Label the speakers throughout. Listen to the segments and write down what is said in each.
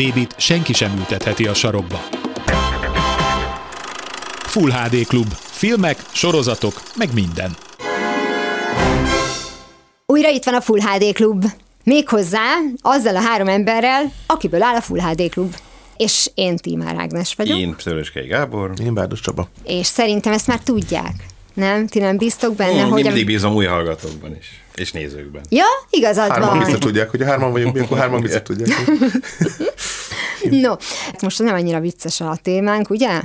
Speaker 1: Bébit senki sem ültetheti a sarokba. Full HD Klub. Filmek, sorozatok, meg minden.
Speaker 2: Újra itt van a Full HD Klub. Méghozzá azzal a három emberrel, akiből áll a Full HD Klub. És én Tímár Ágnes vagyok.
Speaker 3: Én Szőlőskei Gábor.
Speaker 4: Én Bárdos Csaba.
Speaker 2: És szerintem ezt már tudják. Nem? Ti nem bíztok benne,
Speaker 3: Hmm,
Speaker 2: hogy...
Speaker 3: mindig bízom új hallgatókban is, és nézőkben.
Speaker 2: Ja, igazad
Speaker 4: Hárman
Speaker 2: van.
Speaker 4: biztos tudják, hogy ha hárman vagyunk, mi, akkor hárman biztos tudják.
Speaker 2: No, most nem annyira vicces a témánk, ugye?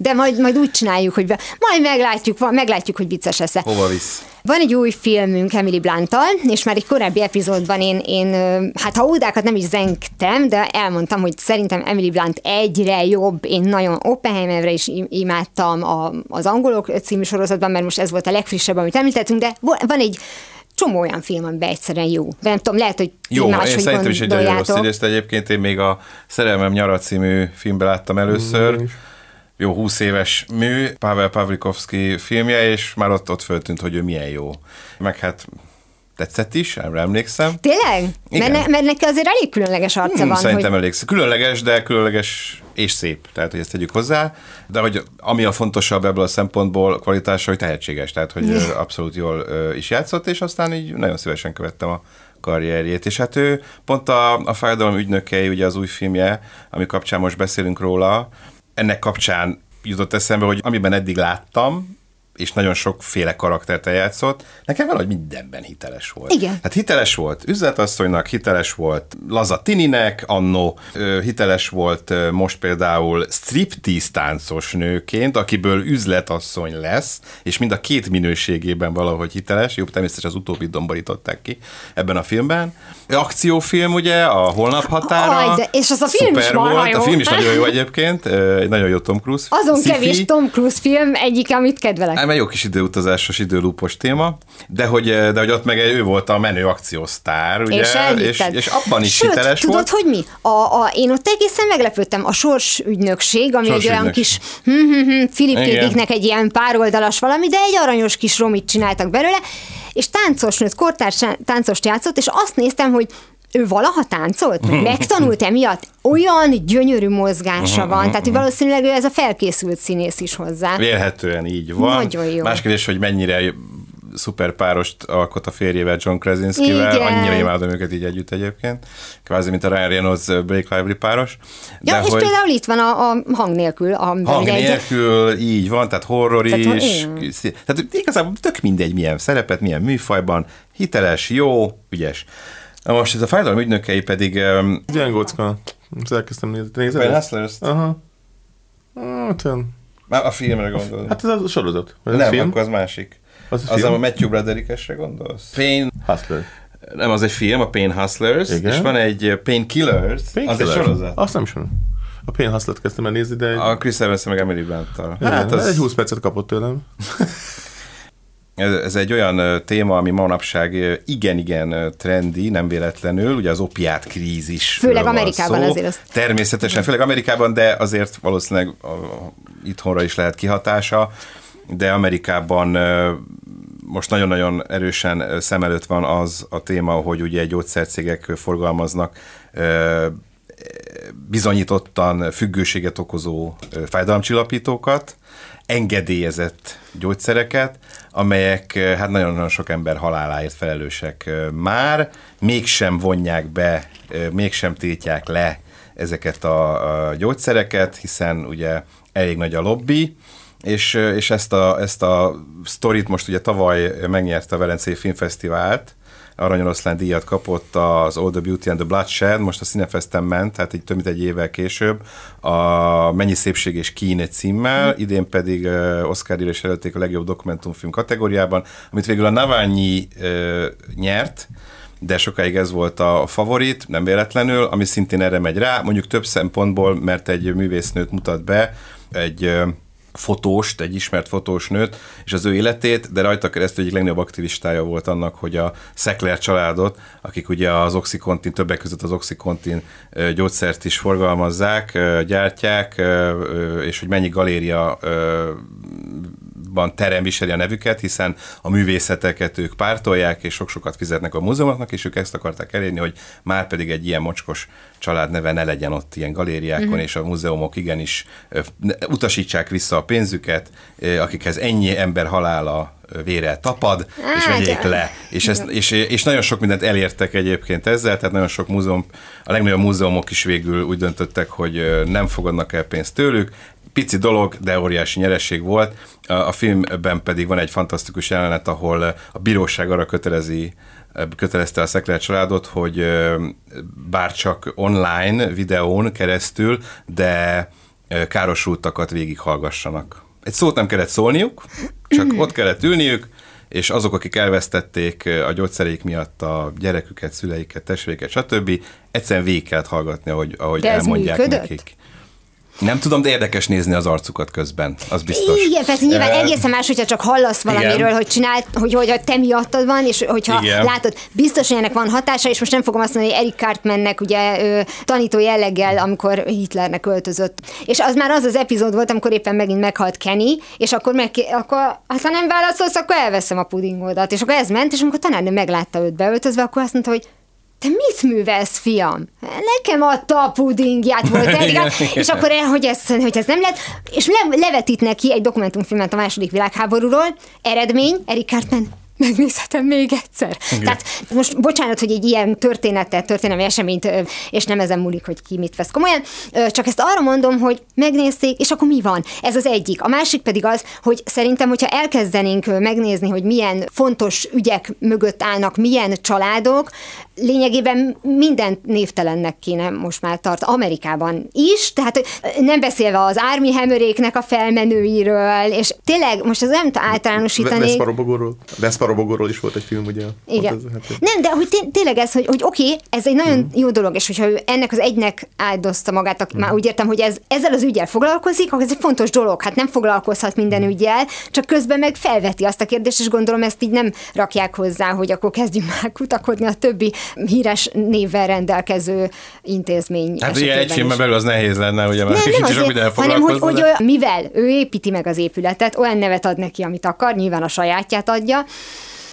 Speaker 2: De majd, majd úgy csináljuk, hogy be, majd meglátjuk, meglátjuk, hogy vicces lesz
Speaker 3: Hova visz?
Speaker 2: Van egy új filmünk Emily Blunttal, és már egy korábbi epizódban én, én hát ha ódákat nem is zengtem, de elmondtam, hogy szerintem Emily Blunt egyre jobb. Én nagyon Oppenheimerre is im- imádtam a, az angolok című sorozatban, mert most ez volt a legfrissebb, amit említettünk, de van egy csomó olyan film, amiben egyszerűen jó. De nem tudom, lehet, hogy
Speaker 3: Jó, én
Speaker 2: máshogy
Speaker 3: szerintem is egy nagyon rossz
Speaker 2: gondoljátok.
Speaker 3: idézt egyébként. Én még a Szerelmem nyara című filmben láttam először. Jó, 20 éves mű, Pavel Pavlikovski filmje, és már ott, ott föltűnt, hogy ő milyen jó. Meg hát tetszett is, erre emlékszem.
Speaker 2: Tényleg? Mert,
Speaker 3: Igen.
Speaker 2: ne, mert neki azért elég különleges arca
Speaker 3: Hmm,
Speaker 2: van.
Speaker 3: szerintem
Speaker 2: hogy...
Speaker 3: elég. Különleges, de különleges és szép. Tehát, hogy ezt tegyük hozzá. De hogy ami a fontosabb ebből a szempontból kvalitása, hogy tehetséges. Tehát, hogy abszolút jól is játszott, és aztán így nagyon szívesen követtem a karrierjét. És hát ő pont a, a Fájdalom ügynökei, ugye az új filmje, ami kapcsán most beszélünk róla, ennek kapcsán jutott eszembe, hogy amiben eddig láttam, és nagyon sokféle karaktert eljátszott, nekem valahogy mindenben hiteles volt.
Speaker 2: Igen.
Speaker 3: Hát hiteles volt üzletasszonynak, hiteles volt Laza Tininek, annó hiteles volt most például striptease táncos nőként, akiből üzletasszony lesz, és mind a két minőségében valahogy hiteles, jó, természetesen az utóbbit domborították ki ebben a filmben. Akciófilm ugye, a Holnap határa.
Speaker 2: Aj, de- és az a film is
Speaker 3: volt,
Speaker 2: jó.
Speaker 3: a film is nagyon jó egyébként, egy nagyon jó Tom Cruise.
Speaker 2: Azon
Speaker 3: sci-fi.
Speaker 2: kevés Tom Cruise film egyik, amit kedvelek.
Speaker 3: Hát, mert jó kis időutazásos, időlúpos téma, de hogy, de hogy ott meg ő volt a menő akciósztár, ugye?
Speaker 2: és
Speaker 3: és, és abban is
Speaker 2: Sőt,
Speaker 3: hiteles
Speaker 2: tudod,
Speaker 3: volt.
Speaker 2: hogy mi? A, a, én ott egészen meglepődtem. A sorsügynökség, ami egy olyan kis hm, hm, hm, Philip K.
Speaker 3: Igen.
Speaker 2: Dicknek egy ilyen pároldalas valami, de egy aranyos kis romit csináltak belőle, és táncosnőt, kortárs táncost játszott, és azt néztem, hogy ő valaha táncolt? Meg Megtanult emiatt? Olyan gyönyörű mozgása van, tehát hogy valószínűleg ő ez a felkészült színész is hozzá.
Speaker 3: Vélhetően így van.
Speaker 2: Nagyon jó.
Speaker 3: Más kérdés, hogy mennyire szuper párost alkot a férjével John Krasinskivel.
Speaker 2: Igen.
Speaker 3: Annyira imádom őket így együtt egyébként. Kvázi, mint a Ryan Reynolds Blake Lively páros.
Speaker 2: Ja,
Speaker 3: De
Speaker 2: és
Speaker 3: hogy
Speaker 2: például itt van a, a hang nélkül. A,
Speaker 3: hang
Speaker 2: ugye egy-
Speaker 3: nélkül, így van, tehát horror
Speaker 2: Tehát,
Speaker 3: is.
Speaker 2: igen.
Speaker 3: Tehát igazából tök mindegy, milyen szerepet, milyen műfajban. Hiteles, jó, ügyes. Na most ez a fájdalom ügynökei pedig um,
Speaker 4: Ilyen gócka. Ezt elkezdtem nézni. Nézed?
Speaker 3: Ben
Speaker 4: ezt?
Speaker 3: Hustlers?
Speaker 4: Aha. Hát,
Speaker 3: Már a filmre gondolod.
Speaker 4: hát ez a sorozat. Az
Speaker 3: nem,
Speaker 4: film?
Speaker 3: akkor az másik.
Speaker 4: Az a
Speaker 3: Az a Matthew Broderickesre gondolsz? Pain,
Speaker 4: Hustler.
Speaker 3: nem, az egy film, a Pain Hustlers,
Speaker 4: Igen.
Speaker 3: és van egy Pain Killers, az egy
Speaker 4: Painkiller.
Speaker 3: sorozat.
Speaker 4: Azt nem ismerem. A Pain Hustlet kezdtem el nézni, de egy,
Speaker 3: A Chris evans meg Emily Blunt-tal.
Speaker 4: hát
Speaker 3: Hát
Speaker 4: az... egy
Speaker 3: az,
Speaker 4: 20 percet kapott tőlem.
Speaker 3: ez, egy olyan téma, ami manapság igen-igen trendi, nem véletlenül, ugye az opiát krízis.
Speaker 2: Főleg Amerikában azért azt-
Speaker 3: Természetesen, főleg Amerikában, de azért valószínűleg itthonra is lehet kihatása, de Amerikában most nagyon-nagyon erősen szem előtt van az a téma, hogy ugye gyógyszercégek forgalmaznak bizonyítottan függőséget okozó fájdalomcsillapítókat, engedélyezett gyógyszereket, amelyek ö, hát nagyon-nagyon sok ember haláláért felelősek ö, már, mégsem vonják be, ö, mégsem tiltják le ezeket a, gyógyszereket, hiszen ugye elég nagy a lobby, és, és ezt a, ezt a sztorit most ugye tavaly megnyerte a Velencei Filmfesztivált, Aranyoroszlán díjat kapott az All the Beauty and the Bloodshed, most a Cinefesten ment, tehát egy több mint egy évvel később, a Mennyi szépség és kín egy címmel, idén pedig uh, Oscar is előtték a legjobb dokumentumfilm kategóriában, amit végül a Navalnyi uh, nyert, de sokáig ez volt a favorit, nem véletlenül, ami szintén erre megy rá, mondjuk több szempontból, mert egy művésznőt mutat be, egy ö, fotóst, egy ismert fotós nőt, és az ő életét, de rajta keresztül egyik legnagyobb aktivistája volt annak, hogy a Szekler családot, akik ugye az Oxycontin, többek között az Oxycontin ö, gyógyszert is forgalmazzák, gyártják, és hogy mennyi galéria ban terem viseli a nevüket, hiszen a művészeteket ők pártolják, és sok-sokat fizetnek a múzeumoknak, és ők ezt akarták elérni, hogy már pedig egy ilyen mocskos család neve ne legyen ott ilyen galériákon, mm-hmm. és a múzeumok igenis utasítsák vissza a pénzüket, akikhez ennyi ember halála vére tapad, és vegyék le. És, ezt, és, és nagyon sok mindent elértek egyébként ezzel, tehát nagyon sok múzeum, a legnagyobb múzeumok is végül úgy döntöttek, hogy nem fogadnak el pénzt tőlük, pici dolog, de óriási nyereség volt. A, filmben pedig van egy fantasztikus jelenet, ahol a bíróság arra kötelezi kötelezte a Szekler családot, hogy bár csak online, videón keresztül, de károsultakat végighallgassanak. Egy szót nem kellett szólniuk, csak ott kellett ülniük, és azok, akik elvesztették a gyógyszerék miatt a gyereküket, szüleiket, testvéreiket, stb. egyszerűen végig kellett hallgatni, ahogy, ahogy
Speaker 2: De
Speaker 3: elmondják
Speaker 2: működött?
Speaker 3: nekik. Nem tudom, de érdekes nézni az arcukat közben, az biztos.
Speaker 2: Igen, persze nyilván
Speaker 3: Ö,
Speaker 2: egészen más, hogyha csak hallasz valamiről,
Speaker 3: igen.
Speaker 2: hogy csinált, hogy, hogy a te miattad van, és hogyha
Speaker 3: Igen.
Speaker 2: látod, biztos, hogy ennek van hatása, és most nem fogom azt mondani, hogy Eric Cartmannek ugye ö, tanító jelleggel, amikor Hitlernek öltözött. És az már az az epizód volt, amikor éppen megint meghalt Kenny, és akkor, meg, akkor hát ha nem válaszolsz, akkor elveszem a pudingodat. És akkor ez ment, és amikor tanárnő meglátta őt beöltözve, akkor azt mondta, hogy te mit művelsz, fiam? Nekem adta a pudingját volt
Speaker 3: Igen,
Speaker 2: és akkor el, hogy ez, hogy ez nem lett, és le, levetít neki egy dokumentumfilmet a második világháborúról, eredmény, Eric Cartman, megnézhetem még egyszer. Igen. Tehát most bocsánat, hogy egy ilyen történetet, történelmi eseményt, és nem ezen múlik, hogy ki mit vesz komolyan, csak ezt arra mondom, hogy megnézték, és akkor mi van? Ez az egyik. A másik pedig az, hogy szerintem, hogyha elkezdenénk megnézni, hogy milyen fontos ügyek mögött állnak, milyen családok, lényegében minden névtelennek kéne most már tart Amerikában is, tehát nem beszélve az Army Hammeréknek a felmenőiről, és tényleg most ez nem általánosítanék.
Speaker 4: Veszparobogóról. Veszparobogóról is volt egy film, ugye?
Speaker 2: Igen.
Speaker 4: Ez, hát,
Speaker 2: Nem, de hogy té- tényleg ez, hogy, hogy oké, okay, ez egy nagyon mm. jó dolog, és hogyha ő ennek az egynek áldozta magát, ak- már úgy értem, hogy ez, ezzel az ügyel foglalkozik, akkor ez egy fontos dolog. Hát nem foglalkozhat minden ügyel, csak közben meg felveti azt a kérdést, és gondolom ezt így nem rakják hozzá, hogy akkor kezdjünk már kutakodni a többi híres névvel rendelkező intézmény
Speaker 3: Hát ugye egy filmben belül az nehéz lenne, ugye, mert
Speaker 2: Nem, nem
Speaker 3: kicsit sok
Speaker 2: azért, hanem hogy, hogy mivel ő építi meg az épületet, olyan nevet ad neki, amit akar, nyilván a sajátját adja,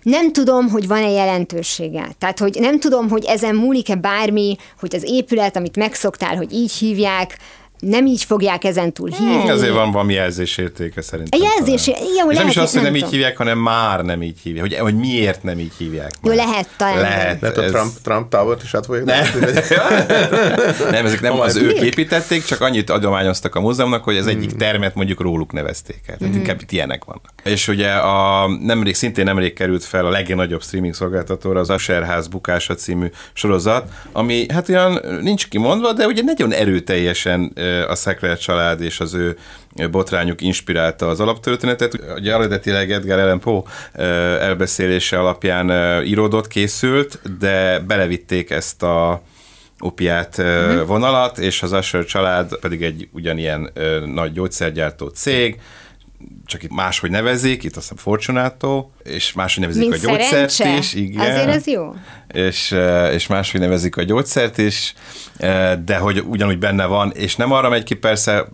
Speaker 2: nem tudom, hogy van-e jelentősége. Tehát, hogy nem tudom, hogy ezen múlik-e bármi, hogy az épület, amit megszoktál, hogy így hívják, nem így fogják ezentúl hívni.
Speaker 3: Hmm, Azért van valami jelzésértéke szerintem.
Speaker 2: A jelzés-
Speaker 3: talán.
Speaker 2: jó,
Speaker 3: És nem
Speaker 2: lehet,
Speaker 3: is azt, hogy
Speaker 2: nem
Speaker 3: nem így hívják, hanem már nem így hívják. Hogy, hogy miért nem így hívják.
Speaker 2: Jó,
Speaker 3: már.
Speaker 2: lehet talán.
Speaker 3: Lehet.
Speaker 4: lehet a
Speaker 3: ez-
Speaker 4: Trump, Trump Tower-t is át fogják
Speaker 3: Nem. Nem, ezek nem az ők építették, csak annyit adományoztak a múzeumnak, hogy az egyik termet mondjuk róluk nevezték el. Tehát inkább itt ilyenek vannak. És ugye a nemrég, szintén nemrég került fel a legnagyobb streaming szolgáltatóra az Aserház bukása című sorozat, ami hát olyan nincs kimondva, de ugye nagyon erőteljesen a Szekler család és az ő botrányuk inspirálta az alaptörténetet. Ugye eredetileg Edgar Allan Poe elbeszélése alapján íródott, készült, de belevitték ezt a opiát uh-huh. vonalat, és az Asher család pedig egy ugyanilyen nagy gyógyszergyártó cég, csak itt máshogy nevezik, itt azt hiszem Fortunato, és máshogy nevezik
Speaker 2: Mint
Speaker 3: a gyógyszert
Speaker 2: szerencse?
Speaker 3: is. Igen.
Speaker 2: Azért ez jó.
Speaker 3: És, ö, és máshogy nevezik a gyógyszert is, ö, de hogy ugyanúgy benne van, és nem arra megy ki persze,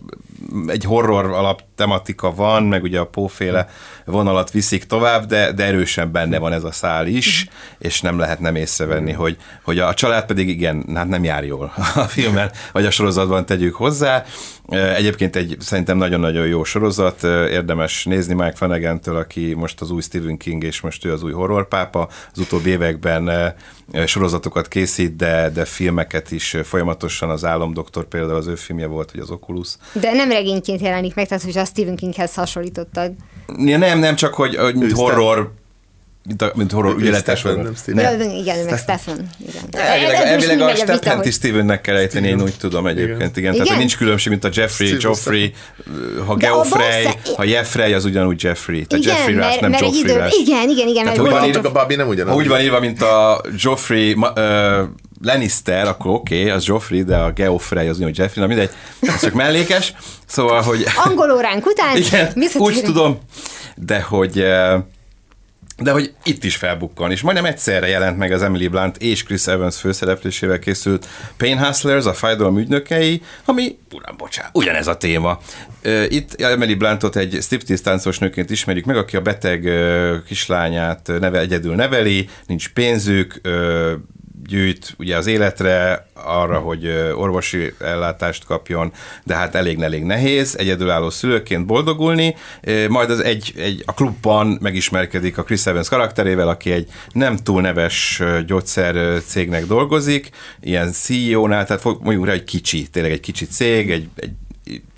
Speaker 3: egy horror alap tematika van, meg ugye a póféle vonalat viszik tovább, de, de erősen benne van ez a szál is, és nem lehet nem észrevenni, hogy, hogy a család pedig igen, hát nem jár jól a filmben, vagy a sorozatban tegyük hozzá. Egyébként egy szerintem nagyon-nagyon jó sorozat, érdemes nézni Mike Flanagan-től, aki most az új Stephen King, és most ő az új horrorpápa, az utóbbi években sorozatokat készít, de, de filmeket is folyamatosan, az Álomdoktor például az ő filmje volt, vagy az Oculus.
Speaker 2: De nem regényként jelenik meg, tehát hogy a Stephen Kinghez hasonlítottad.
Speaker 3: Ja, nem, nem csak, hogy, hogy mint horror mint, a, mint horror ügyeletes
Speaker 4: Stephen,
Speaker 3: vagy.
Speaker 4: nem
Speaker 3: Nem.
Speaker 2: igen, meg Stephen. Igen.
Speaker 3: Elvileg, elvileg a Stephen-t is Stevennek kell ejteni, én úgy tudom egyébként. Igen. igen. Tehát nincs különbség, mint a Jeffrey, Joffrey, ha Geoffrey, ha Jeffrey, az ugyanúgy Jeffrey. Tehát
Speaker 2: Igen,
Speaker 3: Jeffrey Rush, nem Joffrey
Speaker 2: idő,
Speaker 3: Rush.
Speaker 2: igen, igen, igen, mert
Speaker 3: hogy van írva-
Speaker 4: a Bobby nem ugyanaz.
Speaker 3: Úgy van írva, mint a Joffrey Lannister, akkor oké, okay, az Joffrey, de a Geoffrey az ugyanúgy Jeffrey, na mindegy, ez csak mellékes. Szóval, hogy...
Speaker 2: angol óránk után
Speaker 3: Igen,
Speaker 2: visszatérünk.
Speaker 3: úgy tudom, de hogy eh, de hogy itt is felbukkan, és majdnem egyszerre jelent meg az Emily Blunt és Chris Evans főszereplésével készült Pain Hustlers, a fájdalom ügynökei, ami, uram, bocsánat, ugyanez a téma. Ö, Itt Emily Bluntot egy striptease táncos nőként ismerjük meg, aki a beteg ö, kislányát neve, egyedül neveli, nincs pénzük, gyűjt ugye az életre, arra, hogy orvosi ellátást kapjon, de hát elég-elég nehéz, egyedülálló szülőként boldogulni, majd az egy, egy, a klubban megismerkedik a Chris Evans karakterével, aki egy nem túl neves gyógyszer cégnek dolgozik, ilyen CEO-nál, tehát mondjuk rá, egy kicsi, tényleg egy kicsi cég, egy, egy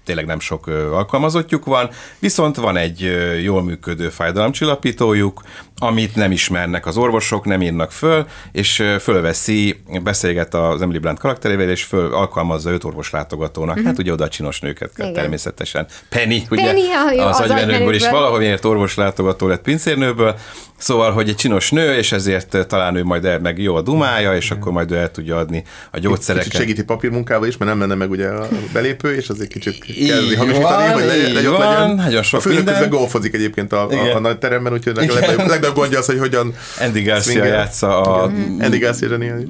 Speaker 3: tényleg nem sok alkalmazottjuk van, viszont van egy jól működő fájdalomcsillapítójuk, amit nem ismernek az orvosok, nem írnak föl, és fölveszi, beszélget az Emily Blunt karakterével, és föl alkalmazza őt orvoslátogatónak. Hát ugye oda a csinos nőket kell
Speaker 2: Igen.
Speaker 3: természetesen. Penny, ugye,
Speaker 2: Penny, a-
Speaker 3: az,
Speaker 2: az
Speaker 3: agymenőkből is valahol orvoslátogató lett pincérnőből, Szóval, hogy egy csinos nő, és ezért talán ő majd el, meg jó a dumája, és akkor majd ő el tudja adni a gyógyszereket.
Speaker 4: Kicsit segíti papírmunkával is, mert nem menne meg ugye a belépő, és azért kicsit kezdi hamisítani, hogy legyen legyen.
Speaker 3: nagyon sok
Speaker 4: a főnök
Speaker 3: minden.
Speaker 4: közben golfozik egyébként a, a, a, nagy teremben, úgyhogy
Speaker 3: Igen.
Speaker 4: legnagyobb, legnagyobb gondja az, hogy hogyan
Speaker 3: Andy Garcia játsza a
Speaker 4: Igen. Andy Garcia zseniális.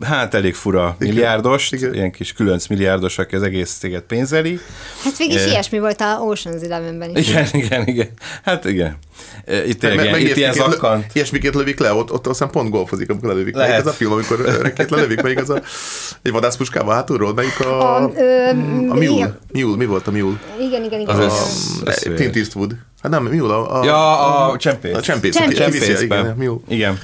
Speaker 3: hát elég fura milliárdost,
Speaker 4: Igen.
Speaker 3: ilyen kis különc milliárdos, aki az egész céget pénzeli.
Speaker 2: Hát végig is
Speaker 3: Eh.
Speaker 2: ilyesmi volt a Ocean's Eleven-ben is.
Speaker 3: Igen, igen, igen. Hát igen. Itt,
Speaker 4: Meg-
Speaker 3: tényleg,
Speaker 4: meg
Speaker 3: itt ilyen zakkant.
Speaker 4: Ilyesmiket lövik le, ott, ott aztán pont golfozik, amikor lelövik.
Speaker 3: Lehet.
Speaker 4: Melyik az a film, amikor öregként lelövik, melyik az a egy vadászpuskával hátulról, melyik a...
Speaker 2: A, ö,
Speaker 4: a Mule.
Speaker 2: igen.
Speaker 4: Mule, mi volt a Mule?
Speaker 2: Igen, igen, igen.
Speaker 3: Az
Speaker 2: igen.
Speaker 3: az- az ő.
Speaker 4: Clint Eastwood. Hát nem, Mule, a... a
Speaker 3: Ja, a csempész.
Speaker 4: A csempész.
Speaker 2: Csempész.
Speaker 3: Csempészben.
Speaker 4: Igen, Mule.
Speaker 3: Igen.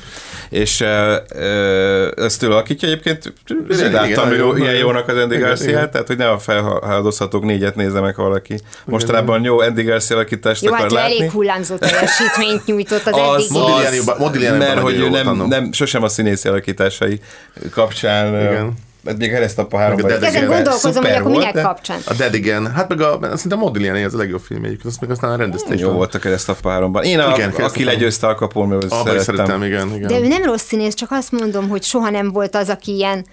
Speaker 3: És uh, uh, ezt ő alakítja egyébként, ő
Speaker 4: nagyon-
Speaker 3: ilyen jónak az Andy Garcia, tehát hogy ne a felhaldozhatók négyet nézze meg, valaki mostanában jó Andy Garcia alakítást
Speaker 2: Jó,
Speaker 3: akar
Speaker 2: hát
Speaker 3: látni.
Speaker 2: elég hullámzó teljesítményt nyújtott az,
Speaker 3: Az,
Speaker 2: eddig.
Speaker 4: Modigliani
Speaker 3: mert hogy
Speaker 4: jó
Speaker 3: ő nem, nem, sosem a színészi alakításai kapcsán,
Speaker 4: Igen.
Speaker 3: Hát még keresztapa három
Speaker 4: Meg a Dead
Speaker 2: Ezen gondolkozom, hogy akkor minek
Speaker 3: de
Speaker 2: kapcsán.
Speaker 4: A Dead Again. Hát meg a, szerintem Modigliani az a legjobb film egyébként, azt meg aztán rendezte is.
Speaker 3: jó volt a keresztapa háromban. Én, a,
Speaker 4: Igen,
Speaker 3: aki legyőzte a kapolmról,
Speaker 4: Abban is
Speaker 3: szerettem.
Speaker 4: szerettem, igen. igen.
Speaker 2: De ő nem rossz színész, csak azt mondom, hogy soha nem volt az, aki ilyen,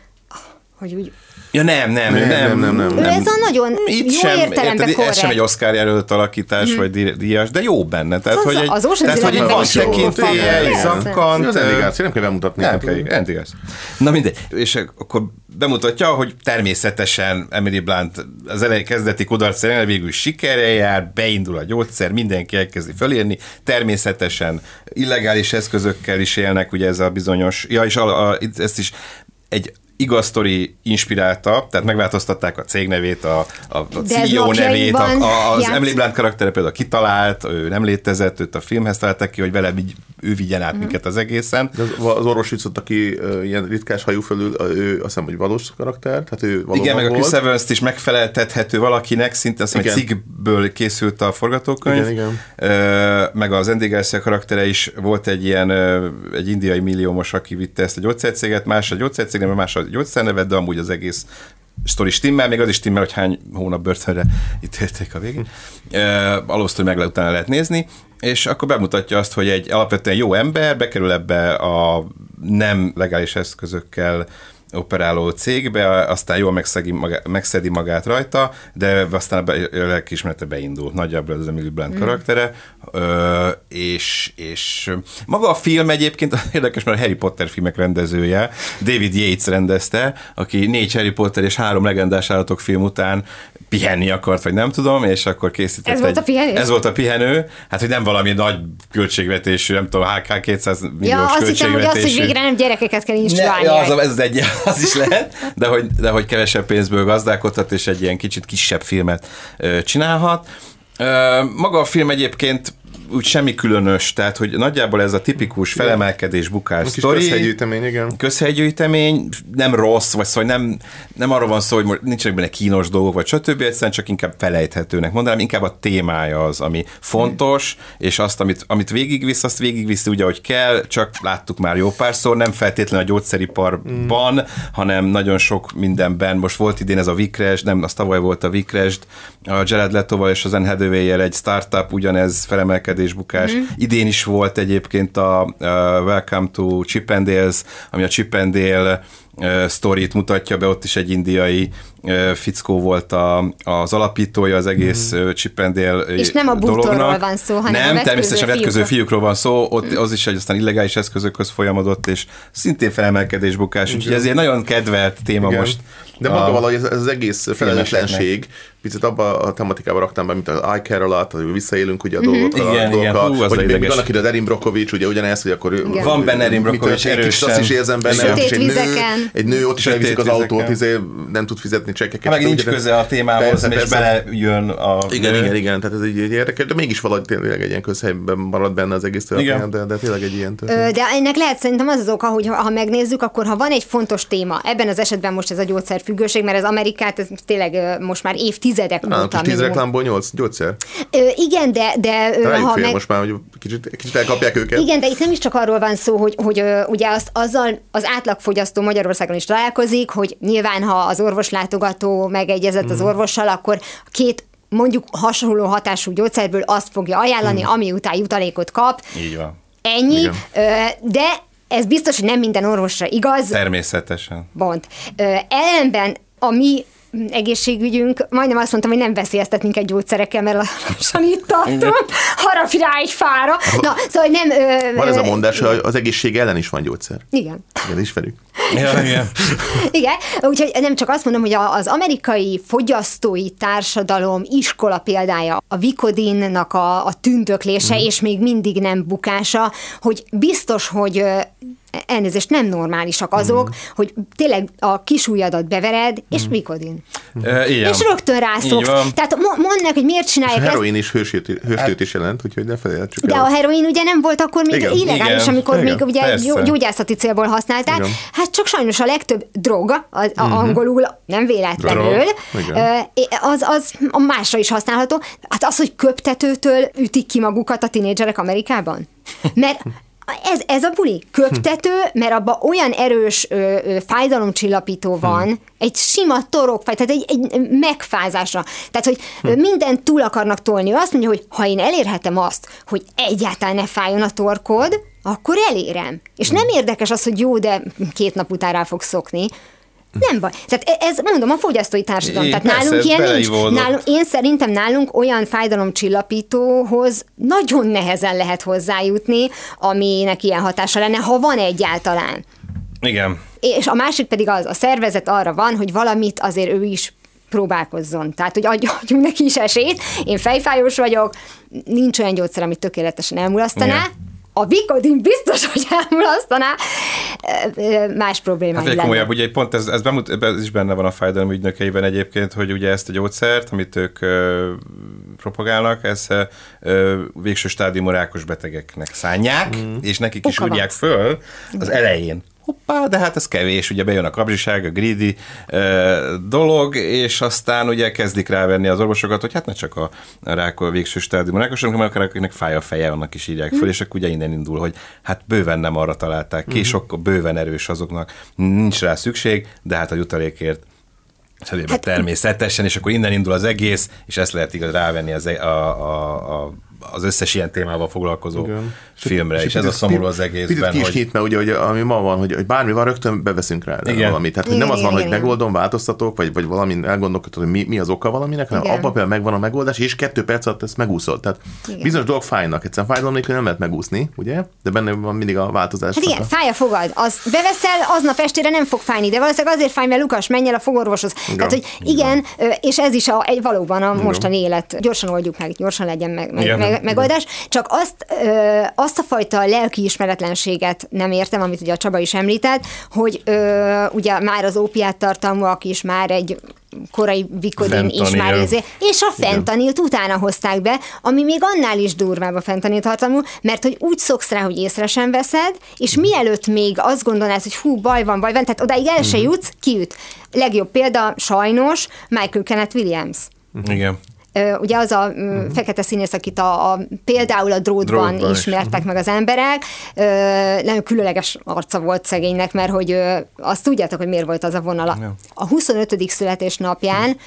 Speaker 2: hogy úgy,
Speaker 3: Ja nem, nem,
Speaker 4: Nem,
Speaker 3: nem,
Speaker 4: nem, nem, nem.
Speaker 2: ez a nagyon
Speaker 3: Itt
Speaker 2: jó
Speaker 3: sem,
Speaker 2: értelemben
Speaker 3: érted, ez sem egy. Oscar jelölt alakítás, vagy dí- díjas, de jó benne. Tehát,
Speaker 2: Az-
Speaker 3: hogy, egy,
Speaker 2: az
Speaker 3: tehát, hogy
Speaker 2: Eleven-ben
Speaker 3: van tekintélye, egy zakkant.
Speaker 4: az Garcia, nem kell bemutatni.
Speaker 3: Nem kell. Na mindegy. És akkor bemutatja, hogy természetesen Emily Blunt az elején kezdeti kudarc ellenére végül is sikerrel jár, beindul a gyógyszer, mindenki elkezdi fölírni, természetesen illegális eszközökkel is élnek, ugye ez a bizonyos, ja és a, a, ezt is egy igaz sztori inspirálta, tehát megváltoztatták a cég nevét, a, a, a CEO nevét, a, a, az Emily Blunt karaktere például kitalált, ő nem létezett, őt a filmhez találták ki, hogy vele ő vigyen át minket az egészen.
Speaker 4: De az, az orvos viccot, aki uh, ilyen ritkás hajú fölül, uh, ő azt hiszem, hogy valós karakter, tehát ő valóban
Speaker 3: Igen, meg a. Chris Evans-t is megfeleltethető valakinek, szinte azt
Speaker 4: Igen.
Speaker 3: cikkből készült a forgatókönyv.
Speaker 4: Igen, igen.
Speaker 3: Ö, meg az Andy Garcia karaktere is volt egy ilyen, ö, egy indiai milliómos, aki vitte ezt a gyógyszercéget, más a gyógyszercég, neve, más a gyógyszernevet, de amúgy az egész sztori stimmel, még az is stimmel, hogy hány hónap börtönre ítélték a végén. Alósztori meg le utána lehet nézni, és akkor bemutatja azt, hogy egy alapvetően jó ember bekerül ebbe a nem legális eszközökkel operáló cégbe, aztán jól megszegi magá, megszedi magát rajta, de aztán a be- a lelkiismerete beindul. Nagyjából az Emily Blunt karaktere. Ö, és, és maga a film egyébként érdekes, mert a Harry Potter filmek rendezője, David Yates rendezte, aki négy Harry Potter és három legendás állatok film után pihenni akart, vagy nem tudom, és akkor készített
Speaker 2: Ez volt
Speaker 3: egy,
Speaker 2: a pihenő?
Speaker 3: Ez volt a pihenő. Hát, hogy nem valami nagy költségvetésű, nem tudom, HK 200 milliós
Speaker 2: Ja, azt hittem, hogy
Speaker 3: költségvetésű.
Speaker 2: az, hogy végre nem gyerekeket kell instruálni.
Speaker 3: ja, az, ez egy, az is lehet, de hogy, de hogy kevesebb pénzből gazdálkodhat, és egy ilyen kicsit kisebb filmet csinálhat. Maga a film egyébként úgy semmi különös, tehát hogy nagyjából ez a tipikus felemelkedés, bukás sztori.
Speaker 4: közhelygyűjtemény, igen.
Speaker 3: Közhelygyűjtemény, nem rossz, vagy szóval nem, nem arról van szó, hogy nincsenek benne kínos dolgok, vagy stb. Egyszerűen csak inkább felejthetőnek mondanám, inkább a témája az, ami fontos, és azt, amit, amit végigvisz, azt végigviszi úgy, ahogy kell, csak láttuk már jó párszor, nem feltétlenül a gyógyszeriparban, mm. hanem nagyon sok mindenben. Most volt idén ez a Vikresd, nem, az tavaly volt a Vikresd, a Jared Letoval és az Anne hathaway egy startup, ugyanez felemelkedés, bukás. Mm. Idén is volt egyébként a, Welcome to Chippendales, ami a Chippendale sztorit mutatja be, ott is egy indiai fickó volt a, az alapítója az egész mm. Csipendél
Speaker 2: És nem a bútorról van szó, hanem
Speaker 3: Nem,
Speaker 2: a
Speaker 3: természetesen a vetköző fiúkról van szó, ott mm. az is egy aztán illegális eszközökhöz folyamodott, és szintén felemelkedés bukás, úgyhogy ez egy nagyon kedvelt téma Igen. most.
Speaker 4: De maga a, valahogy ez, ez az egész felelőtlenség, picit abba a tematikában raktam be, mint az I care a lot, hogy visszaélünk ugye a mm-hmm. dolgokkal,
Speaker 3: igen, a dolgokkal, igen. Hú,
Speaker 4: hogy még annak ide Erin Brokovics, ugye ugyanez, hogy akkor
Speaker 3: igen. van benne Erin Brokovics erősen.
Speaker 4: Azt is érzem benne, hogy egy nő, egy nő ott is elviszik az autót, izé, nem tud fizetni csekkeket.
Speaker 3: Meg nincs köze a témához, és belejön a
Speaker 4: Igen, igen, igen, tehát ez egy érdekes, de mégis valahogy tényleg egy ilyen közhelyben marad benne az egész történet, de, de tényleg egy ilyen
Speaker 2: történet. De ennek lehet szerintem az az oka, hogy ha megnézzük, akkor ha van egy fontos téma, ebben az esetben most ez a gyógyszerfüggőség, mert az Amerikát ez tényleg most már évtizedek óta
Speaker 4: tíz reklámból nyolc gyógyszer.
Speaker 2: Ö, igen, de... de
Speaker 4: Rájuk ha meg... most már, hogy kicsit, kicsit elkapják őket.
Speaker 2: Igen, de itt nem is csak arról van szó, hogy, hogy ugye azt, azzal az átlagfogyasztó Magyarországon is találkozik, hogy nyilván, ha az orvoslátogató megegyezett mm. az mhm. orvossal, akkor két mondjuk hasonló hatású gyógyszerből azt fogja ajánlani, mm. ami után jutalékot kap.
Speaker 3: Így van.
Speaker 2: Ennyi, Igen. de ez biztos, hogy nem minden orvosra igaz.
Speaker 3: Természetesen.
Speaker 2: Bont. Ellenben a mi egészségügyünk, majdnem azt mondtam, hogy nem veszélyeztet minket gyógyszerekkel, mert lassan itt tartom, harapj rá egy fára. Na, szóval nem... Ö,
Speaker 4: van ez a mondás, hogy az egészség ellen is van gyógyszer.
Speaker 2: Igen.
Speaker 4: Igen, ismerjük.
Speaker 3: Ja, igen.
Speaker 2: igen, úgyhogy nem csak azt mondom, hogy az amerikai fogyasztói társadalom iskola példája, a Vicodinnak a, a tündöklése, mm. és még mindig nem bukása, hogy biztos, hogy elnézést, nem normálisak azok, mm. hogy tényleg a kisújadat bevered, és mm. Vicodin.
Speaker 3: E,
Speaker 2: és rögtön rászoksz. Tehát mondd meg, hogy miért csinálják
Speaker 4: ezt. A heroin is hősült, hősült is jelent, úgyhogy ne felejtsük
Speaker 2: De el. a heroin ugye nem volt akkor még igen. illegális, igen. amikor igen. még ugye Persze. gyógyászati célból használták. Igen. Hát csak sajnos a legtöbb drog, az, a mm-hmm. angolul nem véletlenül, az, az a másra is használható. Hát az, hogy köptetőtől ütik ki magukat a tinédzserek Amerikában. Mert ez, ez a buli. Köptető, mert abban olyan erős ö, ö, fájdalomcsillapító van, hmm. egy sima torokfáj, tehát egy, egy megfázásra. Tehát, hogy hmm. mindent túl akarnak tolni. Ő azt mondja, hogy ha én elérhetem azt, hogy egyáltalán ne fájjon a torkod, akkor elérem. És nem érdekes az, hogy jó, de két nap után rá fog szokni, nem baj. Tehát e- ez, mondom, a fogyasztói társadalom. Tehát persze, nálunk ilyen nincs. Nálunk, én szerintem nálunk olyan fájdalomcsillapítóhoz nagyon nehezen lehet hozzájutni, aminek ilyen hatása lenne, ha van egyáltalán.
Speaker 3: Igen.
Speaker 2: És a másik pedig az, a szervezet arra van, hogy valamit azért ő is próbálkozzon. Tehát, hogy adjunk neki is esélyt. Én fejfájós vagyok, nincs olyan gyógyszer, amit tökéletesen elmulasztaná. Igen a Vicodin biztos, hogy elmulasztaná, más problémák hát,
Speaker 3: komolyabb, ugye pont ez, ez, bemut, ez is benne van a fájdalom ügynökeiben egyébként, hogy ugye ezt a gyógyszert, amit ők ö, propagálnak, ezt ö, végső stádiumú rákos betegeknek szánják, mm. és nekik is írják föl az elején hoppá, de hát ez kevés, ugye bejön a kapzsiság, a greedy e, dolog, és aztán ugye kezdik rávenni az orvosokat, hogy hát ne csak a rák a végső stádium rákos, hanem akár akiknek fáj a feje, annak is írják föl, mm. és akkor ugye innen indul, hogy hát bőven nem arra találták ki, mm. sok bőven erős azoknak, nincs rá szükség, de hát a jutalékért hát, természetesen, és akkor innen indul az egész, és ezt lehet igaz rávenni az, e- a, a, a az összes ilyen témával foglalkozó Igen. filmre, és, és ez a szomorú az egészben.
Speaker 4: Picit hogy... nyit, mert ugye, hogy, ami ma van, hogy, hogy bármi van, rögtön beveszünk rá Igen. valamit. Tehát, hogy nem az van, hogy megoldom, változtatok, vagy, vagy valamin elgondolkodod, hogy mi, mi az oka valaminek, hanem abban például megvan a megoldás, és kettő perc alatt ezt megúszod. Tehát igen. bizonyos dolgok fájnak, egyszerűen fájdalom nélkül nem lehet megúszni, ugye? De benne van mindig a változás.
Speaker 2: Hát igen, fáj a fogad. Az beveszel, aznap estére nem fog fájni, de valószínűleg azért fáj, mert Lukas, menj el a fogorvoshoz. Igen. Tehát, hogy igen, igen, és ez is a, egy, valóban a mostani élet. Gyorsan oldjuk meg, gyorsan legyen meg, meg, meg, megoldás. Csak azt, ö, azt a fajta lelki ismeretlenséget nem értem, amit ugye a Csaba is említett, hogy ö, ugye már az ópiát tartalmúak is már egy korai Vikodin is már ezé, és a fentanilt utána hozták be, ami még annál is durvább a fentanyl tartalmú, mert hogy úgy szoksz rá, hogy észre sem veszed, és mielőtt még azt gondolnád, hogy hú, baj van, baj van, tehát odáig el se jutsz, kiüt. Legjobb példa, sajnos, Michael Kenneth Williams.
Speaker 3: Igen.
Speaker 2: Ugye az a uh-huh. fekete színész, akit a, a például a drótban, drótban ismertek is. meg az emberek, nagyon különleges arca volt szegénynek, mert hogy azt tudjátok, hogy miért volt az a vonala. Ja. A 25. születésnapján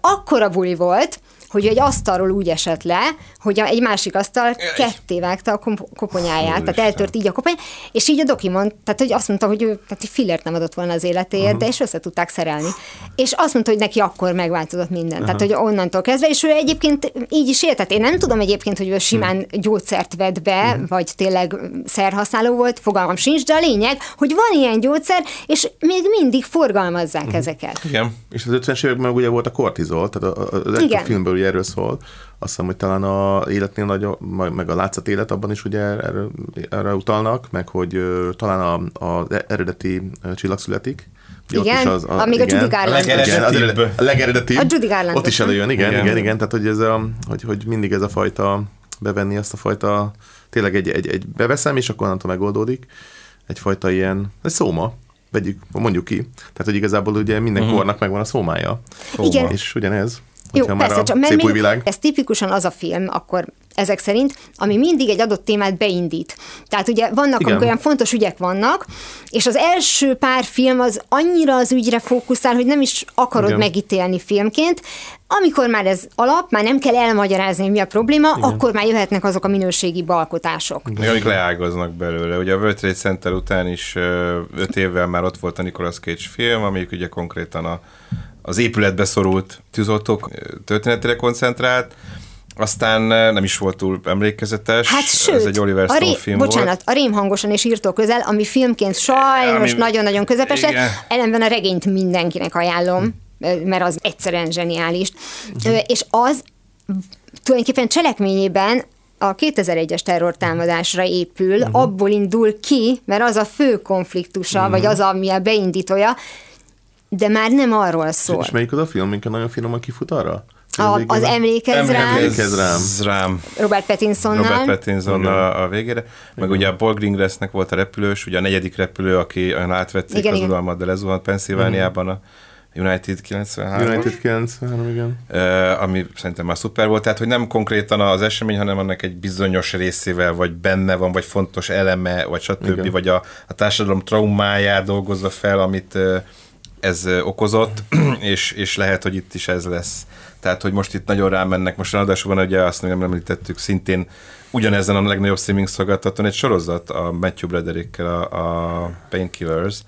Speaker 2: akkora buli volt, hogy egy asztalról úgy esett le, hogy egy másik asztal ketté vágta a koponyáját, tehát eltört így a kopony, és így a doki mond, tehát hogy azt mondta, hogy ő tehát egy fillért nem adott volna az életéért, uh-huh. de és össze tudták szerelni. És azt mondta, hogy neki akkor megváltozott minden. Uh-huh. Tehát, hogy onnantól kezdve, és ő egyébként így is élt. Tehát én nem tudom egyébként, hogy ő simán uh-huh. gyógyszert vett be, uh-huh. vagy tényleg szerhasználó volt, fogalmam sincs, de a lényeg, hogy van ilyen gyógyszer, és még mindig forgalmazzák uh-huh. ezeket.
Speaker 4: Igen, és az 50-es években ugye volt a kortizol, tehát a, a, a, a filmből ugye erről szól. Azt hiszem, hogy talán a életnél nagy, meg a látszat élet abban is ugye erre, erre utalnak, meg hogy talán a, a eredeti csillag születik,
Speaker 2: igen, az, a, amíg igen, a Judy Garland.
Speaker 4: A, a legeredetibb.
Speaker 2: A Judy Garland.
Speaker 4: Ott is előjön, igen, igen, igen, igen, tehát hogy, ez a, hogy, hogy mindig ez a fajta, bevenni ezt a fajta, tényleg egy, egy, egy beveszem, és akkor onnantól megoldódik. Egyfajta ilyen, egy szóma, vegyük, mondjuk ki. Tehát, hogy igazából ugye minden uh-huh. kornak megvan a szómája. Szóma. Igen. És ugyanez.
Speaker 2: Jó, persze, csak mert még, világ. ez tipikusan az a film, akkor ezek szerint, ami mindig egy adott témát beindít. Tehát ugye vannak, Igen. amikor olyan fontos ügyek vannak, és az első pár film az annyira az ügyre fókuszál, hogy nem is akarod Igen. megítélni filmként. Amikor már ez alap, már nem kell elmagyarázni, mi a probléma, Igen. akkor már jöhetnek azok a minőségi balkotások.
Speaker 3: Igen, amik leágaznak belőle. Ugye a World Trade Center után is öt évvel már ott volt a Nicolas Cage film, amik ugye konkrétan a az épületbe szorult tűzoltók történetére koncentrált, aztán nem is volt túl emlékezetes.
Speaker 2: Hát sőt,
Speaker 3: ez egy Oliver Stone a ré, film
Speaker 2: bocsánat, volt. a Rém hangosan és írtó közel, ami filmként sajnos ami, nagyon-nagyon közepes ellenben a regényt mindenkinek ajánlom, mert az egyszerűen zseniális. Uh-huh. És az tulajdonképpen cselekményében a 2001-es terrortámadásra épül, uh-huh. abból indul ki, mert az a fő konfliktusa, uh-huh. vagy az, ami a beindítója, de már nem arról szól.
Speaker 4: És melyik az a film, minket nagyon finoman kifut arra?
Speaker 2: A, az emlékez rám.
Speaker 3: Emlékez rám. rám.
Speaker 2: Robert Pattinsonnal.
Speaker 3: Robert Pattinson a, a végére. Meg igen. ugye a Paul Greengrassnek volt a repülős, ugye a negyedik repülő, aki olyan átvették igen, az uralmat, de lezuhant Pennsylvániában a United 93.
Speaker 4: United 93, igen.
Speaker 3: Uh, ami szerintem már szuper volt, tehát hogy nem konkrétan az esemény, hanem annak egy bizonyos részével, vagy benne van, vagy fontos eleme, vagy stb., igen. vagy a, a társadalom traumáját dolgozza fel, amit uh, ez okozott, és, és lehet, hogy itt is ez lesz. Tehát, hogy most itt nagyon rámennek, most ráadásul van, ugye azt nem említettük, szintén ugyanezen a legnagyobb streaming szolgáltatón egy sorozat a Matthew Broderickkel, a, a Painkillers,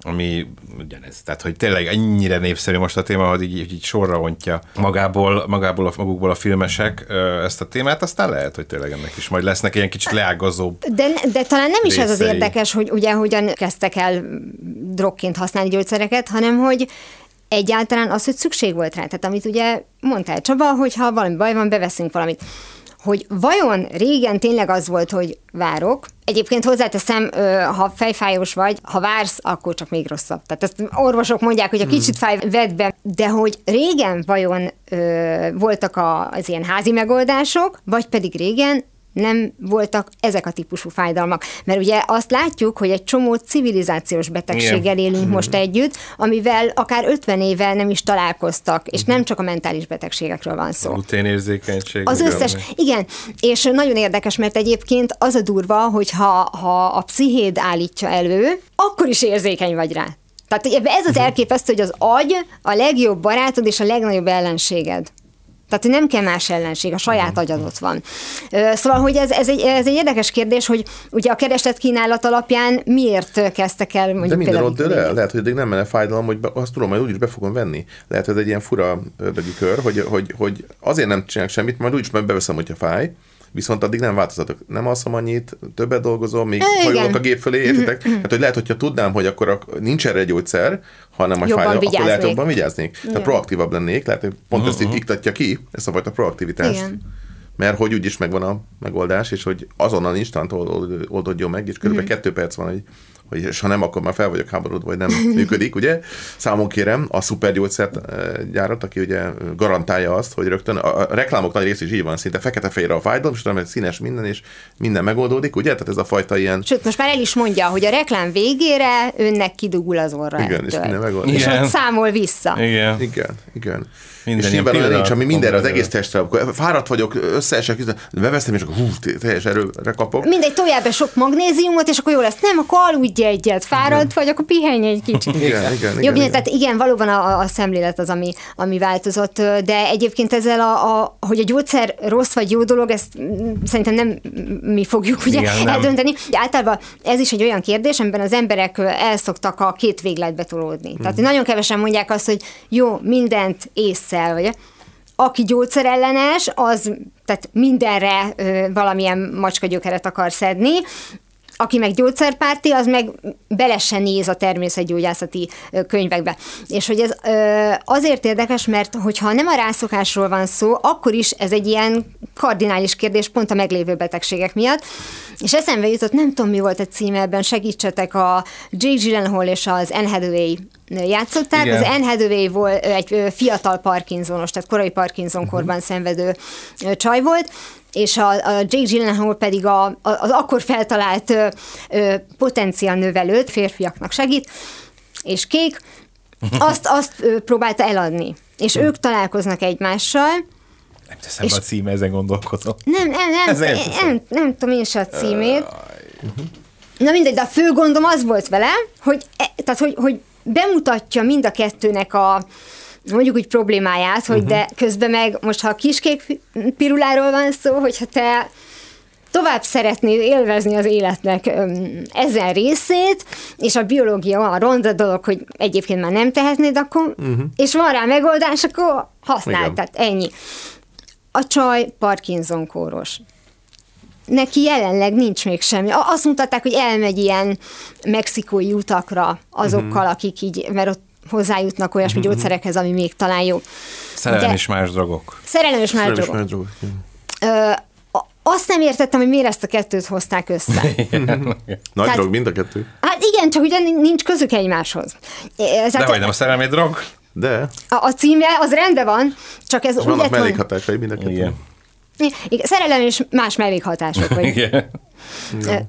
Speaker 3: ami ugyanez. Tehát, hogy tényleg ennyire népszerű most a téma, hogy így, így sorra ontja magából, magából a, magukból a filmesek ezt a témát, aztán lehet, hogy tényleg ennek is majd lesznek ilyen kicsit leágazóbb
Speaker 2: De, de talán nem is részei. ez az érdekes, hogy ugye hogyan kezdtek el drogként használni gyógyszereket, hanem hogy egyáltalán az, hogy szükség volt rá. Tehát amit ugye mondtál Csaba, hogy ha valami baj van, beveszünk valamit hogy vajon régen tényleg az volt, hogy várok. Egyébként hozzáteszem, ha fejfájós vagy, ha vársz, akkor csak még rosszabb. Tehát ezt orvosok mondják, hogy a kicsit hmm. fáj, vedd be, de hogy régen vajon ö, voltak az ilyen házi megoldások, vagy pedig régen nem voltak ezek a típusú fájdalmak. Mert ugye azt látjuk, hogy egy csomó civilizációs betegséggel élünk mm. most együtt, amivel akár 50 éve nem is találkoztak, és mm. nem csak a mentális betegségekről van szó.
Speaker 3: Gluténérzékenység.
Speaker 2: Az összes, ami. igen, és nagyon érdekes, mert egyébként az a durva, hogy ha, ha a pszichéd állítja elő, akkor is érzékeny vagy rá. Tehát ez az mhm. elképesztő, hogy az agy a legjobb barátod és a legnagyobb ellenséged. Tehát nem kell más ellenség, a saját mm. agyad ott van. Szóval, hogy ez, ez, egy, ez egy érdekes kérdés, hogy ugye a kereslet kínálat alapján miért kezdtek el mondjuk
Speaker 4: De minden ott le, lehet, hogy eddig nem menne fájdalom, hogy be, azt tudom, majd úgyis be fogom venni. Lehet, hogy ez egy ilyen fura ördögi kör, hogy, hogy, hogy azért nem csinálok semmit, majd úgyis beveszem, hogyha fáj, viszont addig nem változatok. Nem alszom annyit, többet dolgozom, még Igen. hajolok a gép fölé, értitek? Mm-hmm. Hát, hogy lehet, hogyha tudnám, hogy akkor a, nincs erre egy gyógyszer, hanem a fájlal, akkor lehet jobban vigyáznék. Igen. Tehát proaktívabb lennék, lehet, hogy pont uh-huh. ezt itt iktatja ki, ezt a fajta proaktivitást. Igen. Mert hogy úgyis megvan a megoldás, és hogy azonnal instant oldódjon meg, és körülbelül uh-huh. kettő perc van, hogy hogy és ha nem, akkor már fel vagyok háborodva, hogy nem működik, ugye? Számon kérem a szupergyógyszert gyárat, aki ugye garantálja azt, hogy rögtön a, reklámok nagy rész is így van, szinte fekete-fehérre a fájdalom, és utána színes minden, és minden megoldódik, ugye? Tehát ez a fajta ilyen...
Speaker 2: Sőt, most már el is mondja, hogy a reklám végére önnek kidugul az orra
Speaker 4: Igen,
Speaker 2: ettől.
Speaker 4: és minden megoldódik.
Speaker 2: És ott számol vissza.
Speaker 3: Igen.
Speaker 4: Igen, igen.
Speaker 3: Minden
Speaker 4: és nyilván olyan nincs, ami mindenre az egész testre. Akkor fáradt vagyok, összeesek, beveszem, és akkor hú, teljes erőre kapok.
Speaker 2: Mindegy, toljál be sok magnéziumot, és akkor jó lesz. Nem, akkor aludj egyet, fáradt vagy, akkor pihenj egy kicsit.
Speaker 4: Igen, igen,
Speaker 2: Jobb,
Speaker 4: igen, igen.
Speaker 2: tehát igen, valóban a, a szemlélet az, ami, ami változott, de egyébként ezzel, a, a, hogy a gyógyszer rossz vagy jó dolog, ezt mm, szerintem nem mi fogjuk ugye
Speaker 3: Igen,
Speaker 2: eldönteni. De általában ez is egy olyan kérdés, amiben az emberek elszoktak a két végletbe tolódni. Tehát
Speaker 3: Mhm.
Speaker 2: nagyon kevesen mondják azt, hogy jó, mindent észszel, vagy aki gyógyszerellenes, az tehát mindenre ö, valamilyen macskagyökeret akar szedni, aki meg gyógyszerpárti, az meg bele se néz a természetgyógyászati könyvekbe. És hogy ez azért érdekes, mert hogyha nem a rászokásról van szó, akkor is ez egy ilyen kardinális kérdés pont a meglévő betegségek miatt. És eszembe jutott, nem tudom mi volt a címe ebben, segítsetek, a Jake Gyllenhaal és az Anne Hathaway játszották.
Speaker 3: Igen.
Speaker 2: Az Anne Hathaway volt egy fiatal Parkinsonos, tehát korai Parkinson korban szenvedő csaj volt, és a, a Jake Gyllenhaal pedig a, a, az akkor feltalált ö, ö, potenciál növelőt, férfiaknak segít, és kék, azt, azt ö, próbálta eladni. És ők találkoznak egymással,
Speaker 3: Nem teszem
Speaker 2: És-
Speaker 3: a címe, ezen gondolkodom.
Speaker 2: nem, nem, nem,
Speaker 3: Ez
Speaker 2: nem,
Speaker 3: nem
Speaker 2: nem, nem, tudom én se a címét. Na mindegy, de a fő gondom az volt vele, hogy, e, tehát, hogy, hogy bemutatja mind a kettőnek a mondjuk úgy problémáját, hogy
Speaker 3: Mhm.
Speaker 2: de közben meg most ha a kiskék piruláról van szó, hogyha te tovább szeretnéd élvezni az életnek ezen részét, és a biológia olyan ronda dolog, hogy egyébként már nem tehetnéd, akkor, uh-huh. és van rá megoldás, akkor használd,
Speaker 4: Igen.
Speaker 2: tehát ennyi. A csaj Parkinson kóros. Neki jelenleg nincs még semmi. A- Azt mutatták, hogy elmegy ilyen mexikói utakra azokkal, uh-huh. akik így, mert ott hozzájutnak olyasmi uh-huh. gyógyszerekhez, ami még talán jó.
Speaker 3: Szerelem és más drogok.
Speaker 2: Szerelem és más
Speaker 4: is
Speaker 2: drogok.
Speaker 4: más drogok.
Speaker 2: Ö, azt nem értettem, hogy miért ezt a kettőt hozták össze.
Speaker 4: Nagy
Speaker 2: Tehát-
Speaker 4: drog, mind a kettő.
Speaker 2: Hát igen, csak ugye nincs közük egymáshoz. Ez-
Speaker 3: De hogy nem a szerelmi drog?
Speaker 4: De,
Speaker 2: a, a címe az rendben van, csak ez
Speaker 4: és
Speaker 2: úgy
Speaker 4: vannak mellékhatásai mind a kettő.
Speaker 3: Igen.
Speaker 2: Igen, szerelem és más mellékhatások. Vagy.
Speaker 3: Igen.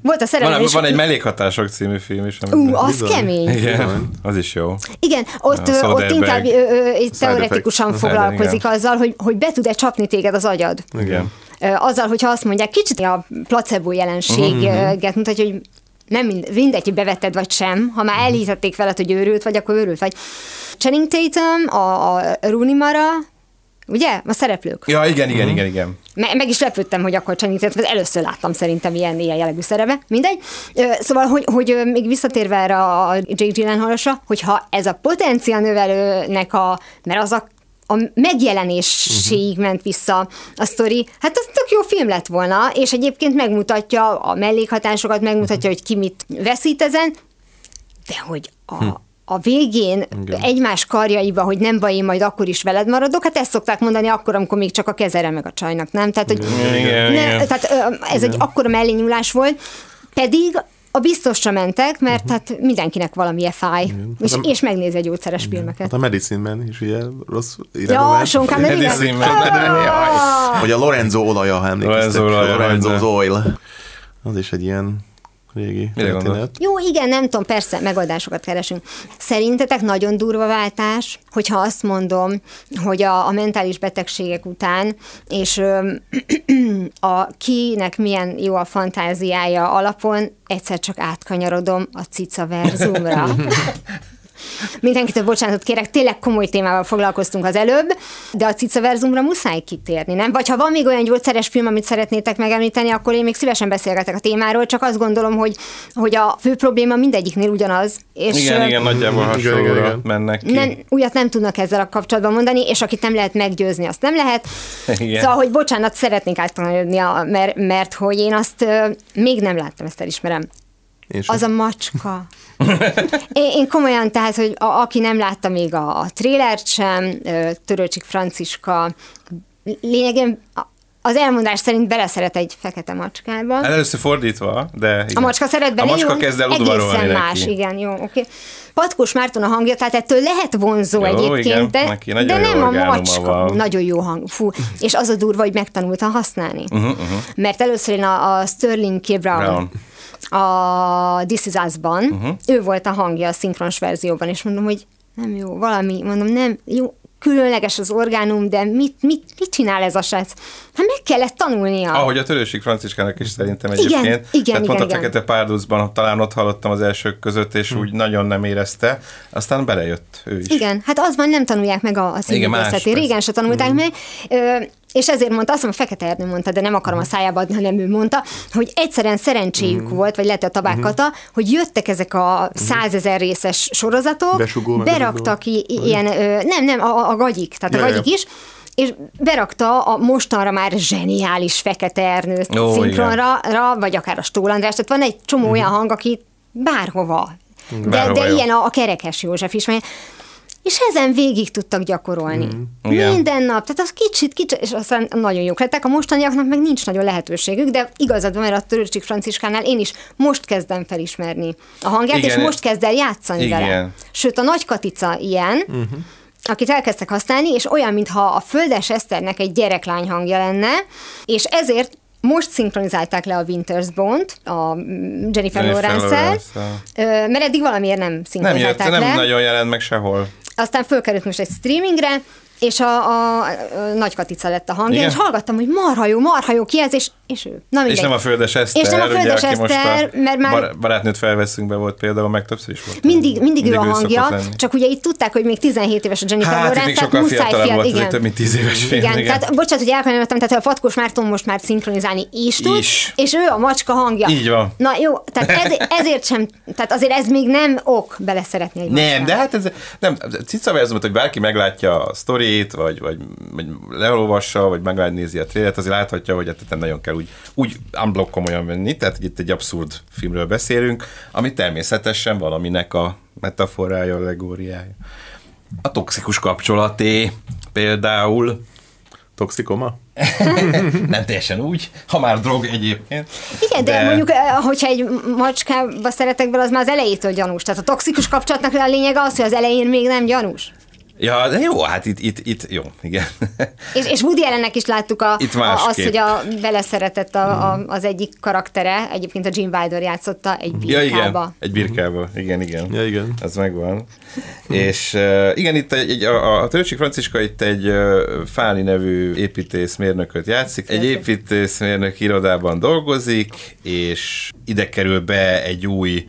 Speaker 2: Volt a szerelem
Speaker 3: Van,
Speaker 2: és...
Speaker 3: van egy mellékhatások című film is.
Speaker 2: Ú,
Speaker 3: amiben-
Speaker 2: az
Speaker 4: Bizony.
Speaker 2: kemény.
Speaker 3: Igen, az is jó.
Speaker 2: Igen, ott,
Speaker 3: A
Speaker 2: ö, ott inkább ö, ö, teoretikusan foglalkozik
Speaker 3: Igen.
Speaker 2: azzal, hogy, hogy be tud-e csapni téged az agyad.
Speaker 3: Igen.
Speaker 2: Azzal, hogyha azt mondják, kicsit a placebo
Speaker 3: Mhm,
Speaker 2: jelenséget mutatja, hogy nem mind, mindegy, hogy bevetted vagy sem, ha
Speaker 3: Mhm.
Speaker 2: már elhitették veled, hogy őrült vagy, akkor őrült vagy. Channing Tatum, a, a Rooney Mara, ugye? A szereplők.
Speaker 3: Ja, igen, igen, igen, igen.
Speaker 2: Me- meg is lepődtem, hogy akkor Channing Tatum, először láttam szerintem ilyen, ilyen jellegű szerepe, mindegy. Szóval, hogy, hogy még visszatérve erre a Jake Gyllenhaalosra, hogyha ez a potenciál növelőnek a, mert az a a megjelenéséig
Speaker 3: Mhm.
Speaker 2: ment vissza a sztori, hát az tök jó film lett volna, és egyébként megmutatja a mellékhatásokat, megmutatja, hogy ki mit veszít ezen, de hogy a,
Speaker 3: Hm.
Speaker 2: A végén
Speaker 4: Igen.
Speaker 2: egymás karjaiba, hogy nem baj, én majd akkor is veled maradok, hát ezt szokták mondani akkor, amikor még csak a kezere meg a csajnak, nem? Tehát, hogy
Speaker 3: Igen,
Speaker 2: ne,
Speaker 3: igen.
Speaker 2: tehát ez egy akkora mellényúlás volt, pedig a biztosra mentek, mert
Speaker 3: Mhm.
Speaker 2: hát mindenkinek valamilyen fáj, és,
Speaker 4: Hát a-
Speaker 2: és megnézi a gyógyszeres filmeket.
Speaker 4: Hát a Medicine Man is ugye rossz irányba
Speaker 2: Ja, sonkám, nem
Speaker 3: Medicine
Speaker 2: igen.
Speaker 3: Man.
Speaker 2: Ah!
Speaker 4: Vagy a Lorenzo olaja, ha emlékeztek.
Speaker 3: Lorenzo olaja,
Speaker 4: Lorenzo's
Speaker 3: hogyne.
Speaker 4: Oil. Az is egy ilyen régi
Speaker 3: Mire
Speaker 4: történet.
Speaker 2: Jó, igen, nem tudom, persze, megoldásokat keresünk. Szerintetek nagyon durva váltás, hogyha azt mondom, hogy a, a mentális betegségek után, és ö, a kinek milyen jó a fantáziája alapon, egyszer csak átkanyarodom a cica verzumra. Mindenkitől bocsánatot kérek, tényleg komoly témával foglalkoztunk az előbb, de a cicaverzumra muszáj kitérni, nem? Vagy ha van még olyan gyógyszeres film, amit szeretnétek megemlíteni, akkor én még szívesen beszélgetek a témáról, csak azt gondolom, hogy, hogy a fő probléma mindegyiknél ugyanaz. És
Speaker 3: Igen, igen, nagyjából
Speaker 4: igen,
Speaker 3: hasonlóra
Speaker 4: igen.
Speaker 3: mennek ki.
Speaker 2: nem, újat nem tudnak ezzel a kapcsolatban mondani, és akit nem lehet meggyőzni, azt nem lehet.
Speaker 3: Igen.
Speaker 2: Szóval, hogy bocsánat, szeretnék áttanulni, mert, mert hogy én azt még nem láttam, ezt elismerem.
Speaker 4: Sem.
Speaker 2: Az a macska. Én, én komolyan, tehát, hogy a, aki nem látta még a, a trélert sem, Törőcsik Franciska, lényegében az elmondás szerint beleszeret egy fekete macskába.
Speaker 3: Hát először fordítva, de igen.
Speaker 2: A macska szeret bele,
Speaker 3: A macska
Speaker 2: jó?
Speaker 3: kezd el
Speaker 2: Egészen
Speaker 3: udvarolni
Speaker 2: más,
Speaker 3: neki.
Speaker 2: igen, jó, oké. Okay. Patkós Márton a hangja, tehát ettől lehet vonzó
Speaker 3: Jó,
Speaker 2: egyébként,
Speaker 3: igen,
Speaker 2: de,
Speaker 3: neki
Speaker 2: de nem a macska.
Speaker 3: van.
Speaker 2: Nagyon jó hang, fú. És az a durva, hogy megtanultam használni. Uh-huh, uh-huh. Mert először én a, a Sterling K. Brown,
Speaker 3: Brown.
Speaker 2: A This Is Us-ban, uh-huh. ő volt a hangja a szinkronos verzióban, és mondom, hogy nem jó, valami, mondom, nem, jó, különleges az orgánum, de mit, mit, mit csinál ez a srác? Hát meg kellett tanulnia.
Speaker 3: Ahogy a Törősik Franciskának is szerintem
Speaker 2: Igen,
Speaker 3: egyébként.
Speaker 2: igen,
Speaker 3: Tehát pont
Speaker 2: igen,
Speaker 3: a
Speaker 2: igen.
Speaker 3: Fekete Párducban talán ott hallottam az elsők között, és úgy nagyon nem érezte. Aztán belejött ő is.
Speaker 2: Igen, hát az van, nem tanulják meg a, a színművészetét. Régen se tanulták meg, ö, és ezért mondta, azt mondom, Fekete Ernő mondta, de nem akarom a szájába adni, hanem ő mondta, hogy egyszerűen szerencséjük volt, vagy lehet a tabákkata, hogy jöttek ezek a százezer részes sorozatok,
Speaker 4: Besugó,
Speaker 2: beraktak i- ilyen, ö, nem, nem, a, a gagyik, tehát
Speaker 4: Ja,
Speaker 2: a
Speaker 4: ja.
Speaker 2: gagyik is, és berakta a mostanra már zseniális Fekete Ernőt
Speaker 3: Ó,
Speaker 2: szinkronra, ra, vagy akár a Stól András, tehát van egy csomó olyan hang, aki bárhova. De,
Speaker 3: Bárhova
Speaker 2: de
Speaker 3: jó.
Speaker 2: ilyen a, a Kerekes József is, mert és ezen végig tudtak gyakorolni. Mm. Minden nap, tehát az kicsit, kicsit, és aztán nagyon jók lettek. A mostaniaknak meg nincs nagyon lehetőségük, de igazad van, mert a Törőcsik Franciskánál én is most kezdem felismerni a hangját,
Speaker 3: Igen.
Speaker 2: és most kezd el játszani
Speaker 3: Igen.
Speaker 2: vele. Sőt, a Nagy Katica ilyen, uh-huh. akit elkezdtek használni, és olyan, mintha a Földes Eszternek egy gyereklány hangja lenne, és ezért most szinkronizálták le a Winter's Bone-t, a mm, Jennifer,
Speaker 3: Jennifer.
Speaker 2: Ö, mert eddig valamiért nem
Speaker 3: Nem jött,
Speaker 2: szinkronizálták
Speaker 3: nem
Speaker 2: le.
Speaker 3: nagyon jelent meg sehol.
Speaker 2: Aztán fölkerült most egy streamingre, és a, a, a Nagy Katica lett a hangja,
Speaker 3: Igen?
Speaker 2: és hallgattam, hogy marha jó, marha jó kijelzés, és ő. Na mindegy.
Speaker 3: És nem a Földes Eszter,
Speaker 2: És nem a
Speaker 3: ugye,
Speaker 2: Földes
Speaker 3: most
Speaker 2: Eszter,
Speaker 3: a
Speaker 2: mert már-
Speaker 3: bar- barátnőt felveszünk be volt például, meg többször is volt.
Speaker 2: Mindig, mindig, ő a hangja, csak ugye itt tudták, hogy még 17 éves a Jennifer
Speaker 3: Hát,
Speaker 2: Lawrence, tehát muszáj
Speaker 3: fiatalabb
Speaker 2: fiat,
Speaker 3: volt, ez
Speaker 2: igen.
Speaker 3: több mint 10 éves film.
Speaker 2: Igen,
Speaker 3: igen.
Speaker 2: tehát bocsánat, hogy elkanyarodtam, tehát a Fatkós Márton most már szinkronizálni is tud,
Speaker 3: Is.
Speaker 2: és ő a macska hangja.
Speaker 3: Így van.
Speaker 2: Na jó, tehát ez, ezért sem, tehát azért ez még nem ok beleszeretni egy
Speaker 3: Nem, de hát ez nem, cica hogy bárki meglátja a sztorit, vagy, vagy, vagy leolvassa, vagy megnézi a trélet, azért láthatja, hogy hát nem nagyon kell úgy, úgy unblock komolyan venni, tehát hogy itt egy abszurd filmről beszélünk, ami természetesen valaminek a metaforája, allegóriája. A toxikus kapcsolaté például,
Speaker 4: Toxikoma?
Speaker 3: nem teljesen úgy, ha már drog egyébként.
Speaker 2: Igen, de, de mondjuk, eh, hogyha egy macskába szeretek bele, az már az elejétől gyanús. Tehát a toxikus kapcsolatnak a lényege az, hogy az elején még nem gyanús.
Speaker 3: Ja, de jó, hát itt, itt, itt jó, igen.
Speaker 2: És, és Woody Allennek is láttuk a,
Speaker 3: Itt
Speaker 2: a, azt, hogy a, beleszeretett a, a, az egyik karaktere, egyébként a Jim Wilder játszotta egy
Speaker 3: Ja,
Speaker 2: birkába.
Speaker 3: igen, egy birkába, igen, igen.
Speaker 4: Ja, igen.
Speaker 3: Ez megvan. És uh, igen, itt egy, egy, a, a Töröcsik Franciska itt egy uh, Fáli nevű építészmérnököt játszik. Egy építészmérnök irodában dolgozik, és ide kerül be egy új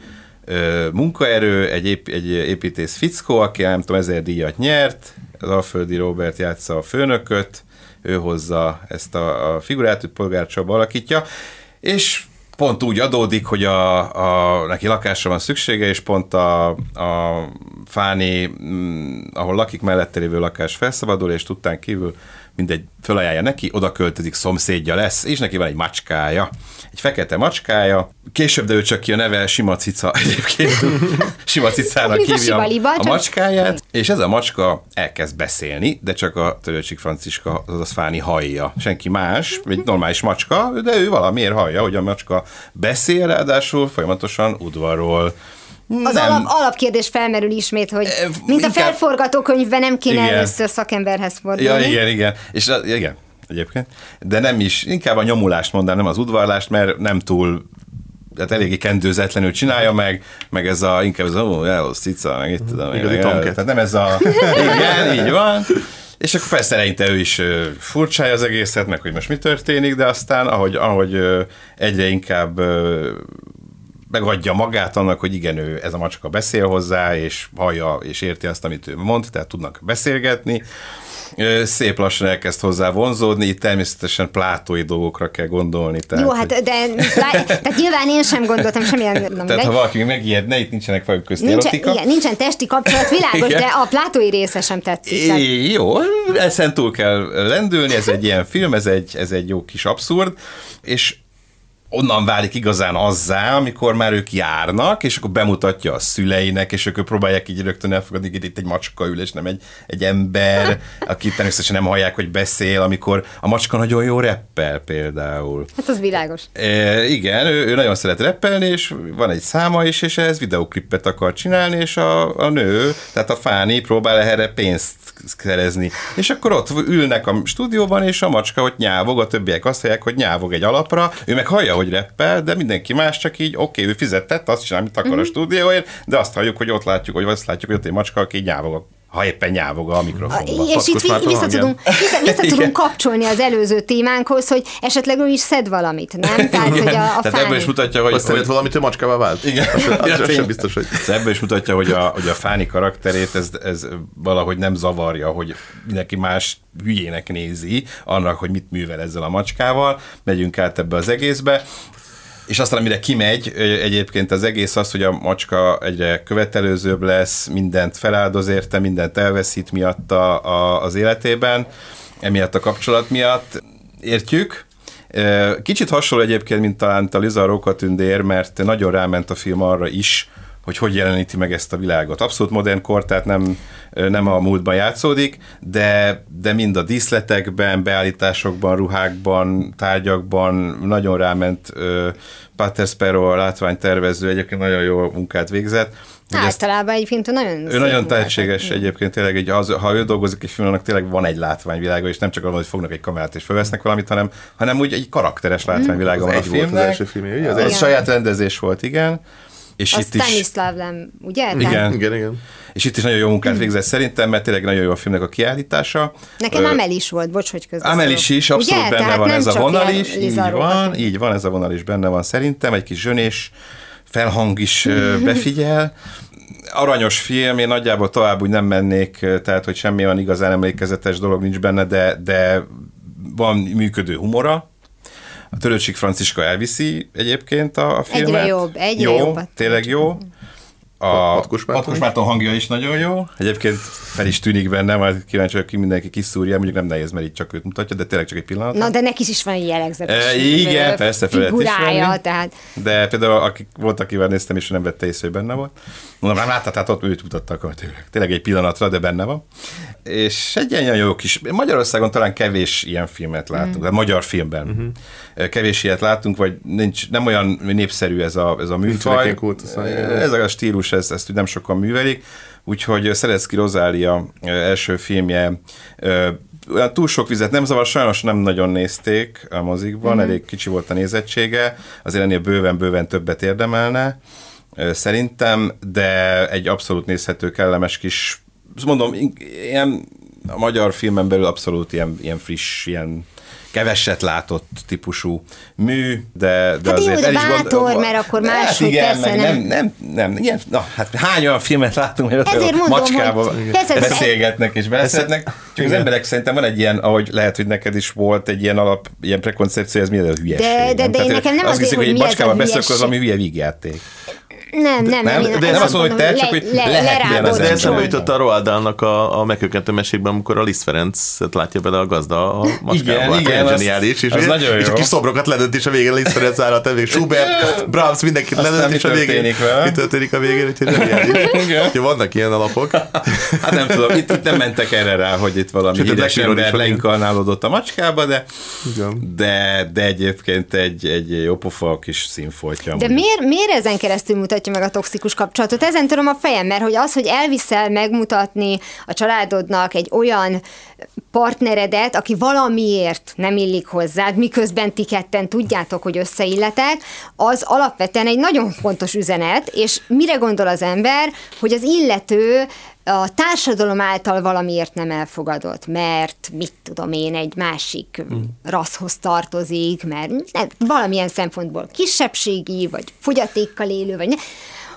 Speaker 3: munkaerő, egy, ép, egy építész fickó, aki nem tudom, ezer díjat nyert, az Alföldi Robert játsza a főnököt, ő hozza ezt a, a figurát, hogy Polgár Csaba alakítja, és pont úgy adódik, hogy a, a, neki lakásra van szüksége, és pont a, a Fáni, ahol lakik, mellette lévő lakás felszabadul, és tudtán kívül mindegy fölajánlja neki, oda költözik, szomszédja lesz, és neki van egy macskája, egy fekete macskája, később derül csak ki a neve Sima Cica egyébként, Sima Cicának
Speaker 2: a
Speaker 3: hívja
Speaker 2: Sima Liba,
Speaker 3: a macskáját, és ez a macska elkezd beszélni, de csak a Törőcsik Franciska, azaz Fáni hallja. Senki más, egy normális macska, de ő valamiért hallja, hogy a macska beszél, ráadásul folyamatosan udvarol.
Speaker 2: Az alap, alapkérdés felmerül ismét, hogy
Speaker 3: Eh,
Speaker 2: mint a
Speaker 3: inkább-
Speaker 2: felforgatókönyvben nem kéne
Speaker 3: Igen.
Speaker 2: először szakemberhez fordulni.
Speaker 3: Ja, igen, igen. És a- igen, egyébként. De nem is, inkább a nyomulást mondanám, nem az udvarlást, mert nem túl tehát eléggé kendőzetlenül csinálja meg, meg ez a, inkább ez a, ó, jó, cica, meg itt tudom,
Speaker 4: Igazi
Speaker 3: tehát nem ez a, igen, így van. És akkor persze eleinte ő is furcsája az egészet, meg hogy most mi történik, de aztán, ahogy, ahogy egyre inkább megadja magát annak, hogy igen, ő, ez a macska beszél hozzá, és hallja, és érti azt, amit ő mond, tehát tudnak beszélgetni. Szép lassan elkezd hozzá vonzódni, itt természetesen plátói dolgokra kell gondolni. Tehát,
Speaker 2: Jó, hát de lá- tehát nyilván én sem gondoltam semmilyen, na
Speaker 3: tehát
Speaker 2: mindegy.
Speaker 3: ha valaki megijedne, itt nincsenek fajok közt
Speaker 2: Nincsen, igen, nincsen testi kapcsolat, világos,
Speaker 3: Igen.
Speaker 2: de a plátói része sem tetszik. Tehát,
Speaker 3: jó, ezen túl kell lendülni, ez egy ilyen film, ez egy, ez egy jó kis abszurd, és onnan válik igazán azzá, amikor már ők járnak, és akkor bemutatja a szüleinek, és ők próbálják így rögtön elfogadni, hogy itt egy macska ül, és nem egy, egy ember, aki természetesen nem hallják, hogy beszél, amikor a macska nagyon jó reppel például.
Speaker 2: Hát az világos.
Speaker 3: E, igen, ő, ő nagyon szeret reppelni, és van egy száma is, és ehhez videoklippet akar csinálni, és a, a nő, tehát a Fáni próbál erre pénzt szerezni. És akkor ott ülnek a stúdióban, és a macska ott nyávog, a többiek azt hallják, hogy nyávog egy alapra, ő meg hallja, hogy reppel, de mindenki más csak így, oké, okay, ő fizetett, azt csinál, amit akar mm-hmm. a mhm. stúdióért, de azt halljuk, hogy ott látjuk, hogy azt látjuk, hogy ott egy macska, aki nyávog ha éppen nyávog a mikrofonba.
Speaker 2: És itt vissza tudunk, vissza, vissza tudunk kapcsolni az előző témánkhoz, hogy esetleg ő is szed valamit, nem?
Speaker 3: Tehát, hogy a, a Tehát ebből is mutatja, hogy...
Speaker 4: Hogy szeret valamit, hogy macskával vált.
Speaker 3: Igen. Az, az sem biztos, hogy... Ebből is mutatja, hogy a, hogy a Fáni karakterét ez, ez valahogy nem zavarja, hogy mindenki más hülyének nézi annak, hogy mit művel ezzel a macskával. Megyünk át ebbe az egészbe. És aztán, amire kimegy egyébként az egész az, hogy a macska egyre követelőzőbb lesz, mindent feláldoz érte, mindent elveszít miatta a, az életében, emiatt a kapcsolat miatt. Értjük, Kicsit hasonló egyébként, mint talán a Liza Rókatündér, mert nagyon ráment a film arra is, hogy hogy jeleníti meg ezt a világot. Abszolút modern kor, tehát nem, nem a múltban játszódik, de, de mind a díszletekben, beállításokban, ruhákban, tárgyakban nagyon ráment Pater Sparrow, a látványtervező, egyébként nagyon jó munkát végzett.
Speaker 2: Általában egyébként nagyon
Speaker 3: Ő nagyon tehetséges egyébként, tényleg, egy, az, ha ő dolgozik egy filmnek, tényleg van egy látványvilága, és nem csak arról, hogy fognak egy kamerát és felvesznek valamit, hanem, hanem úgy egy karakteres látványvilága van a filmnek. Volt az első film, ugye? Az, az saját rendezés volt, igen.
Speaker 2: És a itt Stanislav Lem, ugye?
Speaker 3: Igen, igen, igen. És itt is nagyon jó munkát végzett szerintem, mert tényleg nagyon jó a filmnek a kiállítása.
Speaker 2: Nekem uh, Amel is volt, bocs, hogy közben.
Speaker 3: Amel is is, abszolút ugye? benne Tehát van ez a vonal is. Így van, így van, ez a vonal is benne van szerintem. Egy kis zsönés felhang is befigyel aranyos film, én nagyjából tovább úgy nem mennék, tehát hogy semmi olyan igazán emlékezetes dolog nincs benne, de, de van működő humora, a Törőcsik Franciska elviszi egyébként a, a filmet.
Speaker 2: Egyre jobb, egyre
Speaker 3: jó,
Speaker 2: jobb.
Speaker 3: Tényleg jó. A Patkus Márton. Márton hangja is nagyon jó. Egyébként fel is tűnik benne, majd kíváncsi vagyok ki mindenki kiszúrja, mondjuk nem nehéz, mert itt csak őt mutatja, de tényleg csak egy pillanat.
Speaker 2: Na, de neki is van egy jellegzetes
Speaker 3: e, Igen, persze, figurája, tehát. De például akik volt, akivel néztem, és nem vette észre, hogy benne volt. Mondom, nem láttad, tehát ott őt mutattak, hogy tényleg, tényleg egy pillanatra, de benne van. És egy ilyen jó kis, Magyarországon talán kevés ilyen filmet látunk, mm. magyar filmben. Mm-hmm. Kevés ilyet látunk, vagy nincs, nem olyan népszerű ez a, ez a műfaj. Ez a stílus, ezt, ezt nem sokan művelik. Úgyhogy Szerecki Rozália első filmje olyan túl sok vizet nem zavar, sajnos nem nagyon nézték a mozikban, mm-hmm. elég kicsi volt a nézettsége, azért ennél bőven-bőven többet érdemelne szerintem, de egy abszolút nézhető, kellemes kis, mondom, ilyen a magyar filmen belül abszolút ilyen, ilyen friss, ilyen keveset látott típusú mű, de, de
Speaker 2: hát
Speaker 3: azért
Speaker 2: jó, is bátor, mert akkor más hát igen,
Speaker 3: meg nem. nem, nem, nem, ilyen, na, hát hány olyan filmet látunk, hogy Ezért mondom, macskával beszélgetnek és beszélnek, csak az emberek szerintem van egy ilyen, ahogy lehet, hogy neked is volt egy ilyen alap, ilyen prekoncepció, ez mi a hülyeség.
Speaker 2: De, de, de én nekem nem
Speaker 3: azért, hogy, hogy egy macskával beszélek, az ami hülye vígjáték.
Speaker 2: Nem, nem, nem.
Speaker 3: nem, de nem azt mondom, hogy te, csak hogy le, lehet
Speaker 4: az De eszembe jutott a Roald Dahlnak a, a megkökkentő mesékben, amikor a Liszt Ferencet látja bele a gazda a macskába.
Speaker 3: Igen, igen,
Speaker 4: zseniális. És,
Speaker 3: nagyon
Speaker 4: és a kis szobrokat ledönt, és a végén Liszt Ferenc áll a tevé. Schubert, Brahms, mindenkit ledönt, és a végén mi történik a végén, úgyhogy zseniális. Vannak ilyen alapok.
Speaker 3: Hát nem tudom, itt, itt nem mentek erre rá, hogy itt valami híres ember leinkarnálódott a macskába, de, de, de egyébként egy, egy jópofa kis színfoltja.
Speaker 2: De miért, miért ezen keresztül mutat mutatja meg a toxikus kapcsolatot. Ezen tudom a fejem, mert hogy az, hogy elviszel megmutatni a családodnak egy olyan partneredet, aki valamiért nem illik hozzád, miközben ti ketten tudjátok, hogy összeilletek, az alapvetően egy nagyon fontos üzenet, és mire gondol az ember, hogy az illető a társadalom által valamiért nem elfogadott, mert mit tudom én, egy másik mm. rasszhoz tartozik, mert nem, valamilyen szempontból kisebbségi, vagy fogyatékkal élő, vagy ne,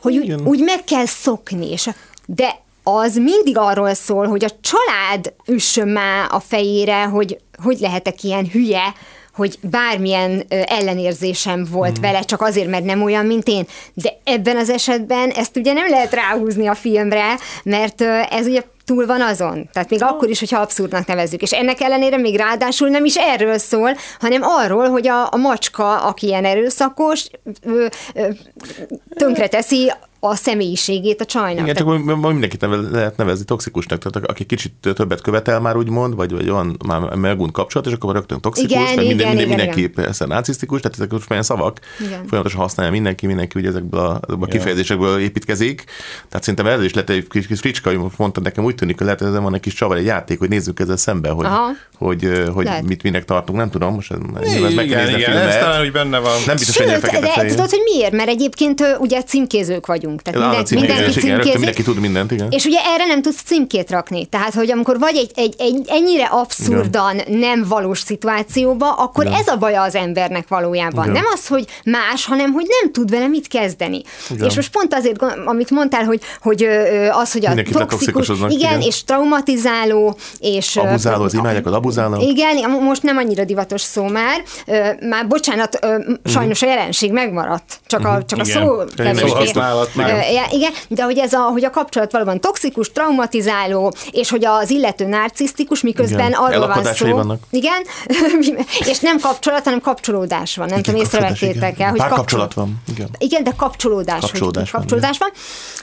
Speaker 2: hogy úgy, úgy meg kell szokni, és de az mindig arról szól, hogy a család üssön már a fejére, hogy hogy lehetek ilyen hülye, hogy bármilyen ellenérzésem volt mm. vele, csak azért, mert nem olyan, mint én. De ebben az esetben ezt ugye nem lehet ráhúzni a filmre, mert ez ugye túl van azon. Tehát még akkor is, hogyha abszurdnak nevezzük. És ennek ellenére még ráadásul nem is erről szól, hanem arról, hogy a, a macska, aki ilyen erőszakos, ö, ö, tönkreteszi a személyiségét a csajnak.
Speaker 4: Igen, tehát... csak mindenkit neve, lehet nevezni toxikusnak, tehát aki kicsit többet követel már úgymond, vagy, vagy olyan már megunt kapcsolat, és akkor rögtön toxikus, igen, meg minden, igen, minden, igen, mindenki igen. persze narcisztikus, tehát ezek most olyan szavak, igen. folyamatosan használja mindenki, mindenki ugye ezekből a, a kifejezésekből építkezik. Tehát szerintem ez is lehet egy kis, kis fricska, hogy mondta nekem úgy tűnik, hogy lehet, hogy ez van egy kis csavar, egy játék, hogy nézzük ezzel szembe, hogy, hogy, hogy mit minek tartunk, nem tudom, most ez,
Speaker 3: ez meg igen, igen, ez talán úgy benne van.
Speaker 2: Nem biztos, hogy de tudod, hogy miért? Mert egyébként ugye címkézők vagyunk. Tehát minden, mindenki címkézik.
Speaker 4: Mindenki tud mindent, igen.
Speaker 2: És ugye erre nem tudsz címkét rakni. Tehát, hogy amikor vagy egy, egy, egy ennyire abszurdan igen. nem valós szituációba, akkor igen. ez a baja az embernek valójában. Igen. Nem az, hogy más, hanem hogy nem tud vele mit kezdeni. Igen. És most pont azért, amit mondtál, hogy, hogy az, hogy a Mindenki toxikus, igen, igen, és traumatizáló, és...
Speaker 4: Abuzáló, az imádják az abuzáló.
Speaker 2: Igen, most nem annyira divatos szó már. Már bocsánat, sajnos a jelenség megmaradt. Csak a, csak a szó kevésbé. Igen, de hogy ez a, hogy a kapcsolat valóban toxikus, traumatizáló, és hogy az illető narcisztikus, miközben igen. arról van szó.
Speaker 4: Vannak.
Speaker 2: Igen, és nem kapcsolat, hanem kapcsolódás van. Nem tudom, észrevettétek el,
Speaker 4: hogy kapcsolat van. Igen.
Speaker 2: igen, de kapcsolódás.
Speaker 4: Kapcsolódás
Speaker 2: hogy, van. Kapcsolódás van.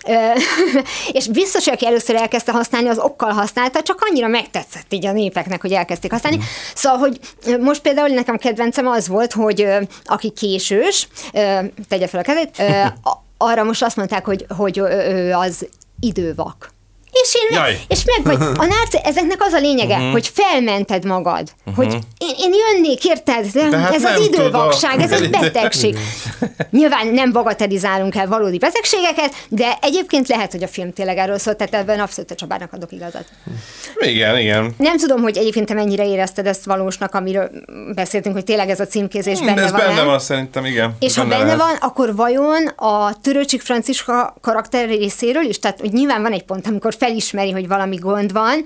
Speaker 2: és biztos, hogy aki először elkezdte használni, az okkal használta, csak annyira megtetszett így a népeknek, hogy elkezdték használni. Mm. Szóval, hogy most például nekem kedvencem az volt, hogy aki késős, tegye fel a kezét, arra most azt mondták, hogy, hogy az idővak. És, én, Jaj. és meg vagy, a narci, ezeknek az a lényege, uh-huh. hogy felmented magad, uh-huh. hogy én, én jönnék, érted? De, de hát ez az idővakság, ez egy betegség. Nyilván nem bagatelizálunk el valódi betegségeket, de egyébként lehet, hogy a film tényleg erről szólt, tehát ebben abszolút a Csabának adok igazat.
Speaker 3: Igen, igen.
Speaker 2: Nem tudom, hogy egyébként te mennyire érezted ezt valósnak, amiről beszéltünk, hogy tényleg ez a címkézés hmm, benne
Speaker 3: ez
Speaker 2: van.
Speaker 3: Ez benne van, szerintem, igen.
Speaker 2: És benne ha benne lehet. van, akkor vajon a Törőcsik Franciska karakter részéről is, tehát hogy nyilván van egy pont, amikor felismeri, hogy valami gond van.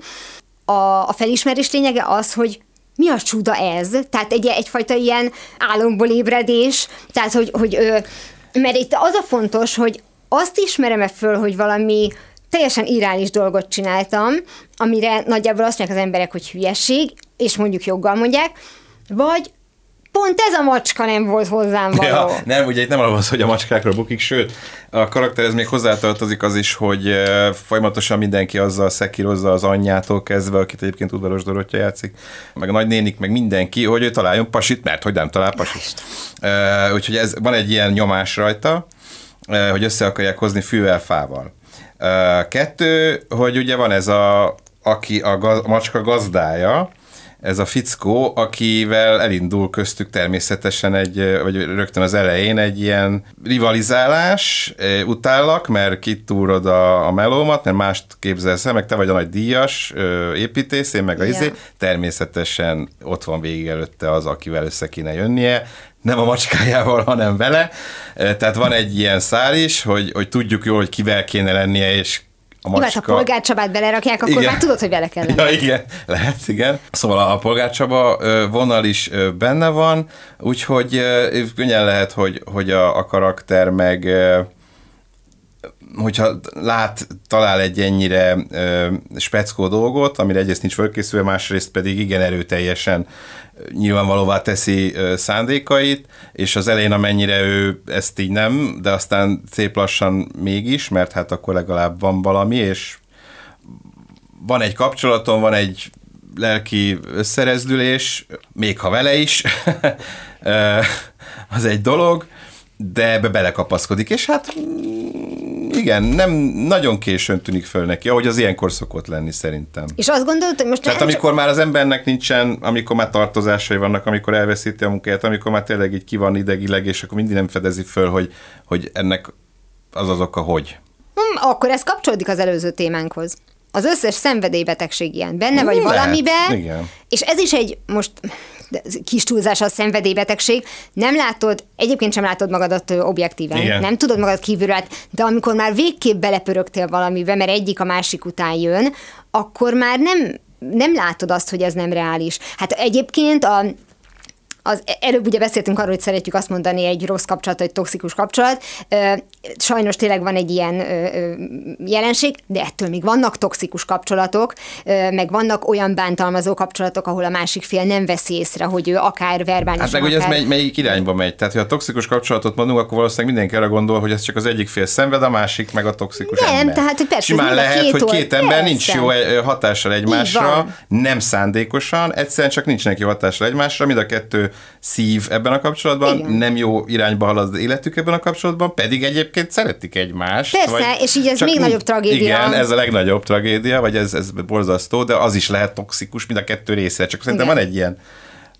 Speaker 2: A, a felismerés lényege az, hogy mi a csuda ez? Tehát egy, egyfajta ilyen álomból ébredés, tehát hogy, hogy ö, mert itt az a fontos, hogy azt ismerem-e föl, hogy valami teljesen irális dolgot csináltam, amire nagyjából azt mondják az emberek, hogy hülyeség, és mondjuk joggal mondják, vagy pont ez a macska nem volt hozzám való. Ja,
Speaker 3: nem, ugye itt nem arról hogy a macskákról bukik, sőt, a karakterhez még hozzátartozik az is, hogy folyamatosan mindenki azzal szekírozza az anyjától kezdve, akit egyébként udvaros Dorottya játszik, meg a nagynénik, meg mindenki, hogy ő találjon pasit, mert hogy nem talál pasit. Uh, úgyhogy ez, van egy ilyen nyomás rajta, uh, hogy össze akarják hozni fűvel, fával. Uh, kettő, hogy ugye van ez a, aki a, gaz, a macska gazdája, ez a fickó, akivel elindul köztük természetesen egy, vagy rögtön az elején egy ilyen rivalizálás, utállak, mert kitúrod a, a melómat, mert mást képzelsz el, meg te vagy a nagy díjas építész, én meg a izé, természetesen ott van végig előtte az, akivel össze kéne jönnie, nem a macskájával, hanem vele. Tehát van egy ilyen szál is, hogy, hogy tudjuk jól, hogy kivel kéne lennie, és
Speaker 2: a macska... Jó, hát a polgárcsabát belerakják, akkor igen. már tudod, hogy vele kell lenni.
Speaker 3: Ja, igen, lehet, igen. Szóval a polgárcsaba vonal is benne van, úgyhogy könnyen lehet, hogy, hogy a, a karakter meg hogyha lát, talál egy ennyire ö, speckó dolgot, amire egyrészt nincs fölkészülve, másrészt pedig igen erőteljesen nyilvánvalóvá teszi szándékait, és az elején amennyire ő ezt így nem, de aztán szép lassan mégis, mert hát akkor legalább van valami, és van egy kapcsolatom, van egy lelki összerezdülés, még ha vele is, az egy dolog, de ebbe belekapaszkodik, és hát igen, nem nagyon későn tűnik föl neki, ahogy az ilyenkor szokott lenni szerintem.
Speaker 2: És azt gondolod, hogy most...
Speaker 3: Tehát amikor csak... már az embernek nincsen, amikor már tartozásai vannak, amikor elveszíti a munkáját, amikor már tényleg így ki van idegileg, és akkor mindig nem fedezi föl, hogy, hogy ennek az az oka, hogy.
Speaker 2: Hmm, akkor ez kapcsolódik az előző témánkhoz. Az összes szenvedélybetegség ilyen. Benne vagy Lehet, valamiben, igen. és ez is egy, most kis túlzás a szenvedélybetegség, nem látod, egyébként sem látod magadat objektíven, Igen. nem tudod magad kívülről, de amikor már végképp belepörögtél valamibe, mert egyik a másik után jön, akkor már nem, nem látod azt, hogy ez nem reális. Hát egyébként a, az előbb ugye beszéltünk arról, hogy szeretjük azt mondani egy rossz kapcsolat, egy toxikus kapcsolat. Sajnos tényleg van egy ilyen jelenség, de ettől még vannak toxikus kapcsolatok, meg vannak olyan bántalmazó kapcsolatok, ahol a másik fél nem veszi észre, hogy ő akár verbálisan,
Speaker 3: Hát meg
Speaker 2: akár...
Speaker 3: ugye ez mely, melyik irányba megy. Tehát, ha a toxikus kapcsolatot mondunk, akkor valószínűleg mindenki arra gondol, hogy ez csak az egyik fél szenved, a másik meg a toxikus
Speaker 2: Nem,
Speaker 3: ember.
Speaker 2: tehát, hogy persze,
Speaker 3: Simán lehet,
Speaker 2: két
Speaker 3: hogy két ember
Speaker 2: Persze.
Speaker 3: nincs jó eh, hatással egymásra, nem szándékosan, egyszerűen csak nincs neki hatással egymásra, mind a kettő szív ebben a kapcsolatban,
Speaker 2: Igen.
Speaker 3: nem jó irányba halad az életük ebben a kapcsolatban, pedig egyébként szeretik egymást.
Speaker 2: Persze, és így ez még nagyobb tragédia.
Speaker 3: Igen, ez a legnagyobb tragédia, vagy ez, ez borzasztó, de az is lehet toxikus, mind a kettő része. Csak szerintem
Speaker 2: Igen.
Speaker 3: van egy ilyen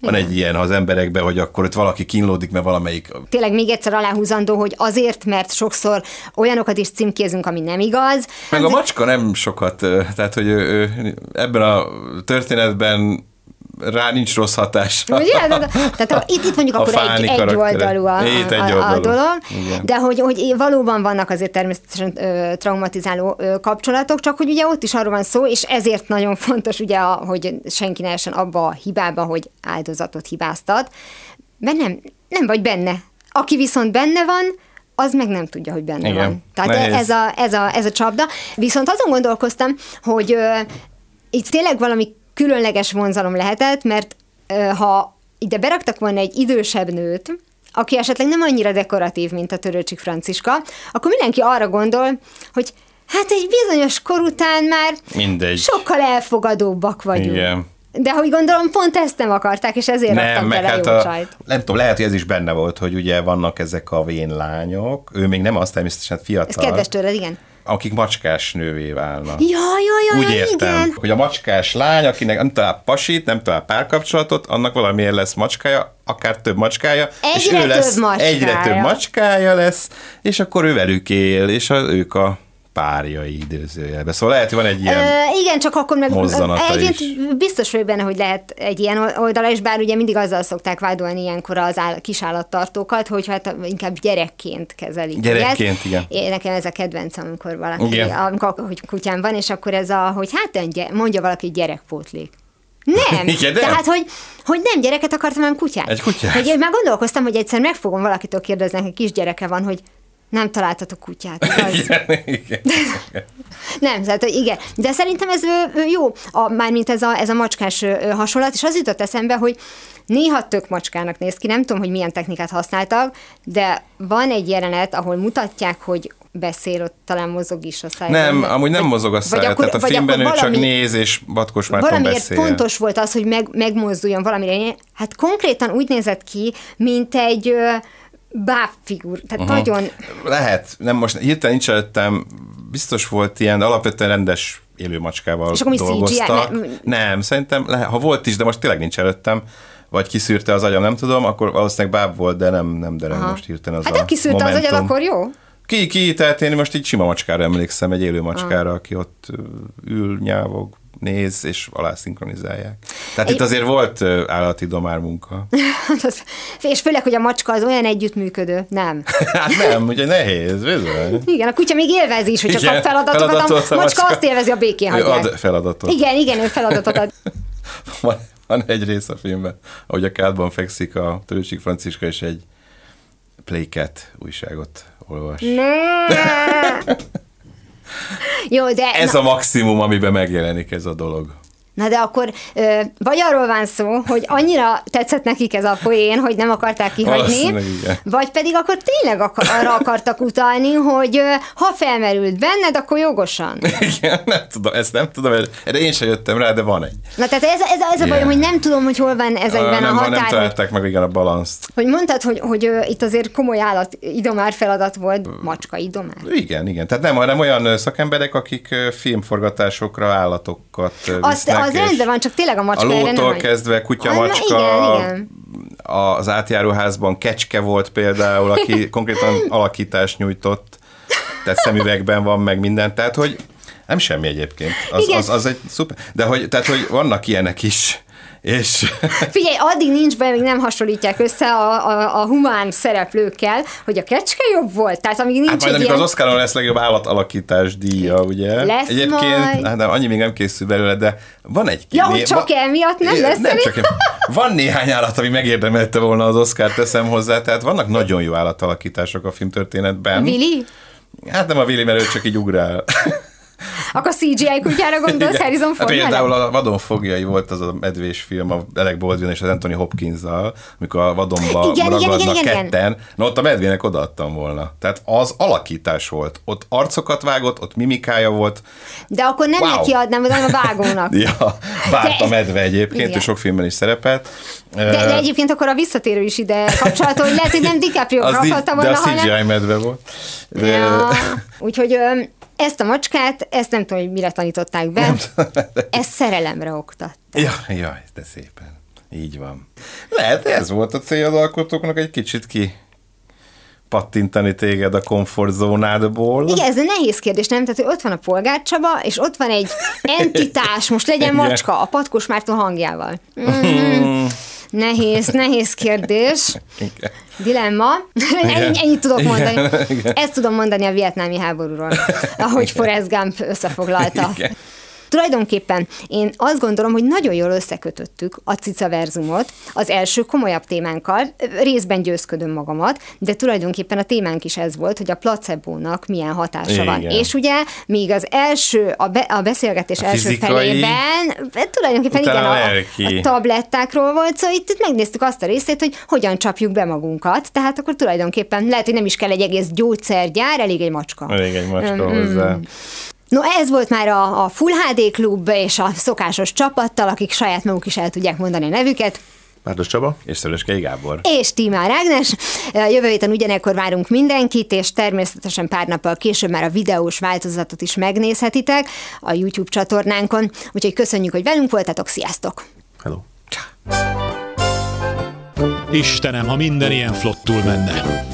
Speaker 3: van egy ilyen az emberekben, hogy akkor ott valaki kínlódik, mert valamelyik
Speaker 2: tényleg még egyszer aláhúzandó, hogy azért, mert sokszor olyanokat is címkézünk, ami nem igaz.
Speaker 3: Meg a macska nem sokat, tehát hogy ő, ő, ebben a történetben rá nincs rossz hatása.
Speaker 2: Ugye? Tehát, ha itt, itt mondjuk
Speaker 3: A
Speaker 2: akkor egy, egy oldalú a,
Speaker 3: Itt
Speaker 2: a,
Speaker 3: egy
Speaker 2: a, a
Speaker 3: oldalú.
Speaker 2: dolog,
Speaker 3: Igen.
Speaker 2: de hogy, hogy valóban vannak azért természetesen ö, traumatizáló ö, kapcsolatok, csak hogy ugye ott is arról van szó, és ezért nagyon fontos ugye, a, hogy senki ne essen abba a hibába, hogy áldozatot hibáztat, mert nem, nem vagy benne. Aki viszont benne van, az meg nem tudja, hogy benne
Speaker 3: Igen.
Speaker 2: van. Tehát
Speaker 3: Nehéz.
Speaker 2: ez a, ez, a, ez a csapda. Viszont azon gondolkoztam, hogy ö, itt tényleg valami különleges vonzalom lehetett, mert ha ide beraktak volna egy idősebb nőt, aki esetleg nem annyira dekoratív, mint a Törőcsik Franciska, akkor mindenki arra gondol, hogy hát egy bizonyos kor után már
Speaker 3: Mindegy.
Speaker 2: sokkal elfogadóbbak vagyunk.
Speaker 3: Igen.
Speaker 2: De hogy gondolom, pont ezt nem akarták, és ezért
Speaker 3: Nem,
Speaker 2: raktak
Speaker 3: meg
Speaker 2: bele
Speaker 3: hát
Speaker 2: jó
Speaker 3: a,
Speaker 2: csajt.
Speaker 3: nem tudom, lehet, hogy ez is benne volt, hogy ugye vannak ezek a vén lányok, ő még nem az természetesen
Speaker 2: Ez
Speaker 3: fiatal,
Speaker 2: kedves tőled, igen.
Speaker 3: Akik macskás nővé válnak.
Speaker 2: Ja, ja, ja,
Speaker 3: Úgy
Speaker 2: ja,
Speaker 3: értem,
Speaker 2: igen.
Speaker 3: hogy a macskás lány, akinek nem talál pasit, nem talál párkapcsolatot, annak valamiért lesz macskája, akár több macskája, és
Speaker 2: Egyre
Speaker 3: ő lesz,
Speaker 2: macskája.
Speaker 3: egyre több macskája lesz, és akkor ő velük él, és a, ők a párjai időzőjelben. Szóval lehet, hogy van egy ilyen...
Speaker 2: Ö, igen, csak akkor meg egyébként
Speaker 3: is.
Speaker 2: biztos vagyok benne, hogy lehet egy ilyen oldala, és bár ugye mindig azzal szokták vádolni ilyenkor az áll, kisállattartókat, hogy hát inkább gyerekként kezelik.
Speaker 3: Gyerekként,
Speaker 2: ezt.
Speaker 3: igen.
Speaker 2: Én, nekem ez a kedvencem, amikor valaki,
Speaker 3: Igen.
Speaker 2: amikor hogy kutyám van, és akkor ez a, hogy hát mondja valaki gyerekpótlék. Nem.
Speaker 3: Igen, nem.
Speaker 2: Tehát, hogy, hogy nem gyereket akartam, hanem kutyát.
Speaker 3: Egy kutyát.
Speaker 2: Hogy én már gondolkoztam, hogy egyszer meg fogom valakitől kérdezni, hogy kisgyereke van, hogy nem találtatok kutyát, igaz?
Speaker 3: Igen, igen.
Speaker 2: Nem, tehát igen. De szerintem ez jó, a, mármint ez a, ez a macskás hasonlat, és az jutott eszembe, hogy néha tök macskának néz ki, nem tudom, hogy milyen technikát használtak, de van egy jelenet, ahol mutatják, hogy beszél, ott talán mozog is a száj.
Speaker 3: Nem, amúgy nem mozog a szája,
Speaker 2: akkor-
Speaker 3: tehát a
Speaker 2: vagy
Speaker 3: filmben ő csak néz, és Batkos Márton
Speaker 2: Valamiért
Speaker 3: beszél.
Speaker 2: fontos volt az, hogy meg, megmozduljon valamire. Hát konkrétan úgy nézett ki, mint egy bábfigur. Tehát uh-huh. nagyon...
Speaker 3: Lehet, nem most hirtelen nincs előttem, biztos volt ilyen, alapvetően rendes élő macskával
Speaker 2: És akkor mi CGI?
Speaker 3: dolgoztak.
Speaker 2: Ne-
Speaker 3: Nem, szerintem, lehet, ha volt is, de most tényleg nincs előttem, vagy kiszűrte az agyam, nem tudom, akkor valószínűleg báb volt, de nem, nem dereng
Speaker 2: Aha.
Speaker 3: most hirtelen az
Speaker 2: Hát ha kiszűrte az
Speaker 3: momentum.
Speaker 2: agyad, akkor jó.
Speaker 3: Ki, ki, tehát én most így sima macskára emlékszem, egy élő macskára,
Speaker 2: Ah.
Speaker 3: aki ott ül, nyávog, néz, és alá szinkronizálják. Tehát
Speaker 2: Egy-
Speaker 3: itt azért volt állati domár munka.
Speaker 2: És főleg, hogy a macska az olyan együttműködő. Nem.
Speaker 3: hát nem, ugye nehéz, bizony.
Speaker 2: Igen, a kutya még élvezi is, hogy csak
Speaker 3: Igen,
Speaker 2: a feladatokat,
Speaker 3: feladatot
Speaker 2: a
Speaker 3: a
Speaker 2: macska azt élvezi, a békén hagyják.
Speaker 3: ad feladatot.
Speaker 2: Igen, igen, ő feladatot ad.
Speaker 3: Van, van egy rész a filmben, ahogy a kádban fekszik a Törőcsik Franciska, és egy Playcat újságot olvas.
Speaker 2: Ne. Jó, de...
Speaker 3: Ez
Speaker 2: na,
Speaker 3: a maximum, amiben megjelenik ez a dolog.
Speaker 2: Na de akkor vagy arról van szó, hogy annyira tetszett nekik ez a poén, hogy nem akarták kihagyni, vagy pedig akkor tényleg akar, arra akartak utalni, hogy ha felmerült benned, akkor jogosan.
Speaker 3: Igen, nem tudom, ezt nem tudom, erre én sem jöttem rá, de van egy.
Speaker 2: Na tehát ez, ez, ez a bajom, hogy nem tudom, hogy hol van ezekben a
Speaker 3: nem,
Speaker 2: határ.
Speaker 3: nem találták meg igen a balanszt.
Speaker 2: Hogy mondtad, hogy, hogy itt azért komoly állat idomár feladat volt, macska idomár.
Speaker 3: Igen, igen. Tehát nem, hanem olyan szakemberek, akik filmforgatásokra állatokat visznek,
Speaker 2: az rendben van, csak tényleg a
Speaker 3: A
Speaker 2: macska nem
Speaker 3: lótól
Speaker 2: hagy-
Speaker 3: kezdve kutya,
Speaker 2: Ah,
Speaker 3: macska,
Speaker 2: igen, igen.
Speaker 3: az átjáróházban kecske volt például, aki konkrétan alakítást nyújtott, tehát szemüvegben van meg minden, tehát hogy nem semmi egyébként, az,
Speaker 2: Igen.
Speaker 3: az, az egy szuper, de hogy, tehát, hogy vannak ilyenek is, És...
Speaker 2: Figyelj, addig nincs be, még nem hasonlítják össze a, a, a humán szereplőkkel, hogy a kecske jobb volt. Tehát amíg nincs
Speaker 3: hát majd
Speaker 2: ilyen...
Speaker 3: az Oscaron lesz legjobb állatalakítás díja, ugye?
Speaker 2: Lesz
Speaker 3: Egyébként,
Speaker 2: majd.
Speaker 3: hát nem, annyi még nem készül belőle, de van egy
Speaker 2: Ja, hogy csak emiatt nem lesz
Speaker 3: Nem csak Van néhány állat, ami megérdemelte volna az Oscar teszem hozzá, tehát vannak nagyon jó állatalakítások a filmtörténetben.
Speaker 2: Willy?
Speaker 3: Hát nem a Willy, mert ő csak így ugrál.
Speaker 2: Akkor CGI kutyára gondolsz,
Speaker 3: Igen.
Speaker 2: Harrison
Speaker 3: hát
Speaker 2: Ford
Speaker 3: Például a Vadon fogjai volt az a medvés film, a Alec Baldwin és az Anthony Hopkins-zal, amikor a vadonba
Speaker 2: Igen,
Speaker 3: ragadnak
Speaker 2: igen, igen.
Speaker 3: ketten. Na ott a medvének odaadtam volna. Tehát az alakítás volt. Ott arcokat vágott, ott mimikája volt.
Speaker 2: De akkor nem
Speaker 3: Wow.
Speaker 2: neki adnám, hanem a vágónak.
Speaker 3: Ja, bárt
Speaker 2: De-
Speaker 3: a medve egyébként,
Speaker 2: Igen.
Speaker 3: ő sok filmben is szerepelt.
Speaker 2: De, de egyébként akkor a visszatérő is ide kapcsolható, hogy lehet, hogy nem DiCaprio
Speaker 3: di-
Speaker 2: kaphatta
Speaker 3: de
Speaker 2: volna,
Speaker 3: a CGI
Speaker 2: hanem...
Speaker 3: medve volt. De,
Speaker 2: Ja, úgyhogy ezt a macskát, ezt nem tudom, hogy mire tanították be, ezt szerelemre oktat.
Speaker 3: Ja, jaj, de szépen. Így van. Lehet, ez volt a cél az alkotóknak, egy kicsit ki pattintani téged a komfortzónádból.
Speaker 2: Igen, ez egy nehéz kérdés, nem? Tehát, hogy ott van a polgár Csaba, és ott van egy entitás, most legyen macska, a Patkos Márton hangjával. Mm, nehéz, nehéz kérdés.
Speaker 3: Igen.
Speaker 2: Dilemma. Ennyi, ennyit tudok
Speaker 3: Igen,
Speaker 2: mondani.
Speaker 3: igen.
Speaker 2: Ezt tudom mondani a vietnámi háborúról, ahogy Forrest Gump összefoglalta.
Speaker 3: Igen.
Speaker 2: Tulajdonképpen én azt gondolom, hogy nagyon jól összekötöttük a cica verzumot az első komolyabb témánkkal, részben győzködöm magamat, de tulajdonképpen a témánk is ez volt, hogy a placebónak milyen hatása
Speaker 3: Igen.
Speaker 2: van. És ugye még az első, a, be, a beszélgetés
Speaker 3: A
Speaker 2: első felében e, tulajdonképpen igen, a,
Speaker 3: a
Speaker 2: a tablettákról volt szó, itt, itt megnéztük azt a részét, hogy hogyan csapjuk be magunkat, tehát akkor tulajdonképpen lehet, hogy nem is kell egy egész gyógyszergyár, elég egy macska.
Speaker 3: Elég egy macska
Speaker 2: Mm,
Speaker 3: hozzá.
Speaker 2: No, ez volt már a, a Full HD klub és a szokásos csapattal, akik saját maguk is el tudják mondani a nevüket,
Speaker 4: Párdos Csaba?
Speaker 3: És Szöröskei Gábor.
Speaker 2: és Timár Ágnes. Jövő héten ugyanekkor várunk mindenkit, és természetesen pár nappal később már a videós változatot is megnézhetitek a YouTube csatornánkon. Úgyhogy köszönjük, hogy velünk voltatok, sziasztok!
Speaker 4: Hello.
Speaker 1: Istenem, ha minden ilyen flottul menne.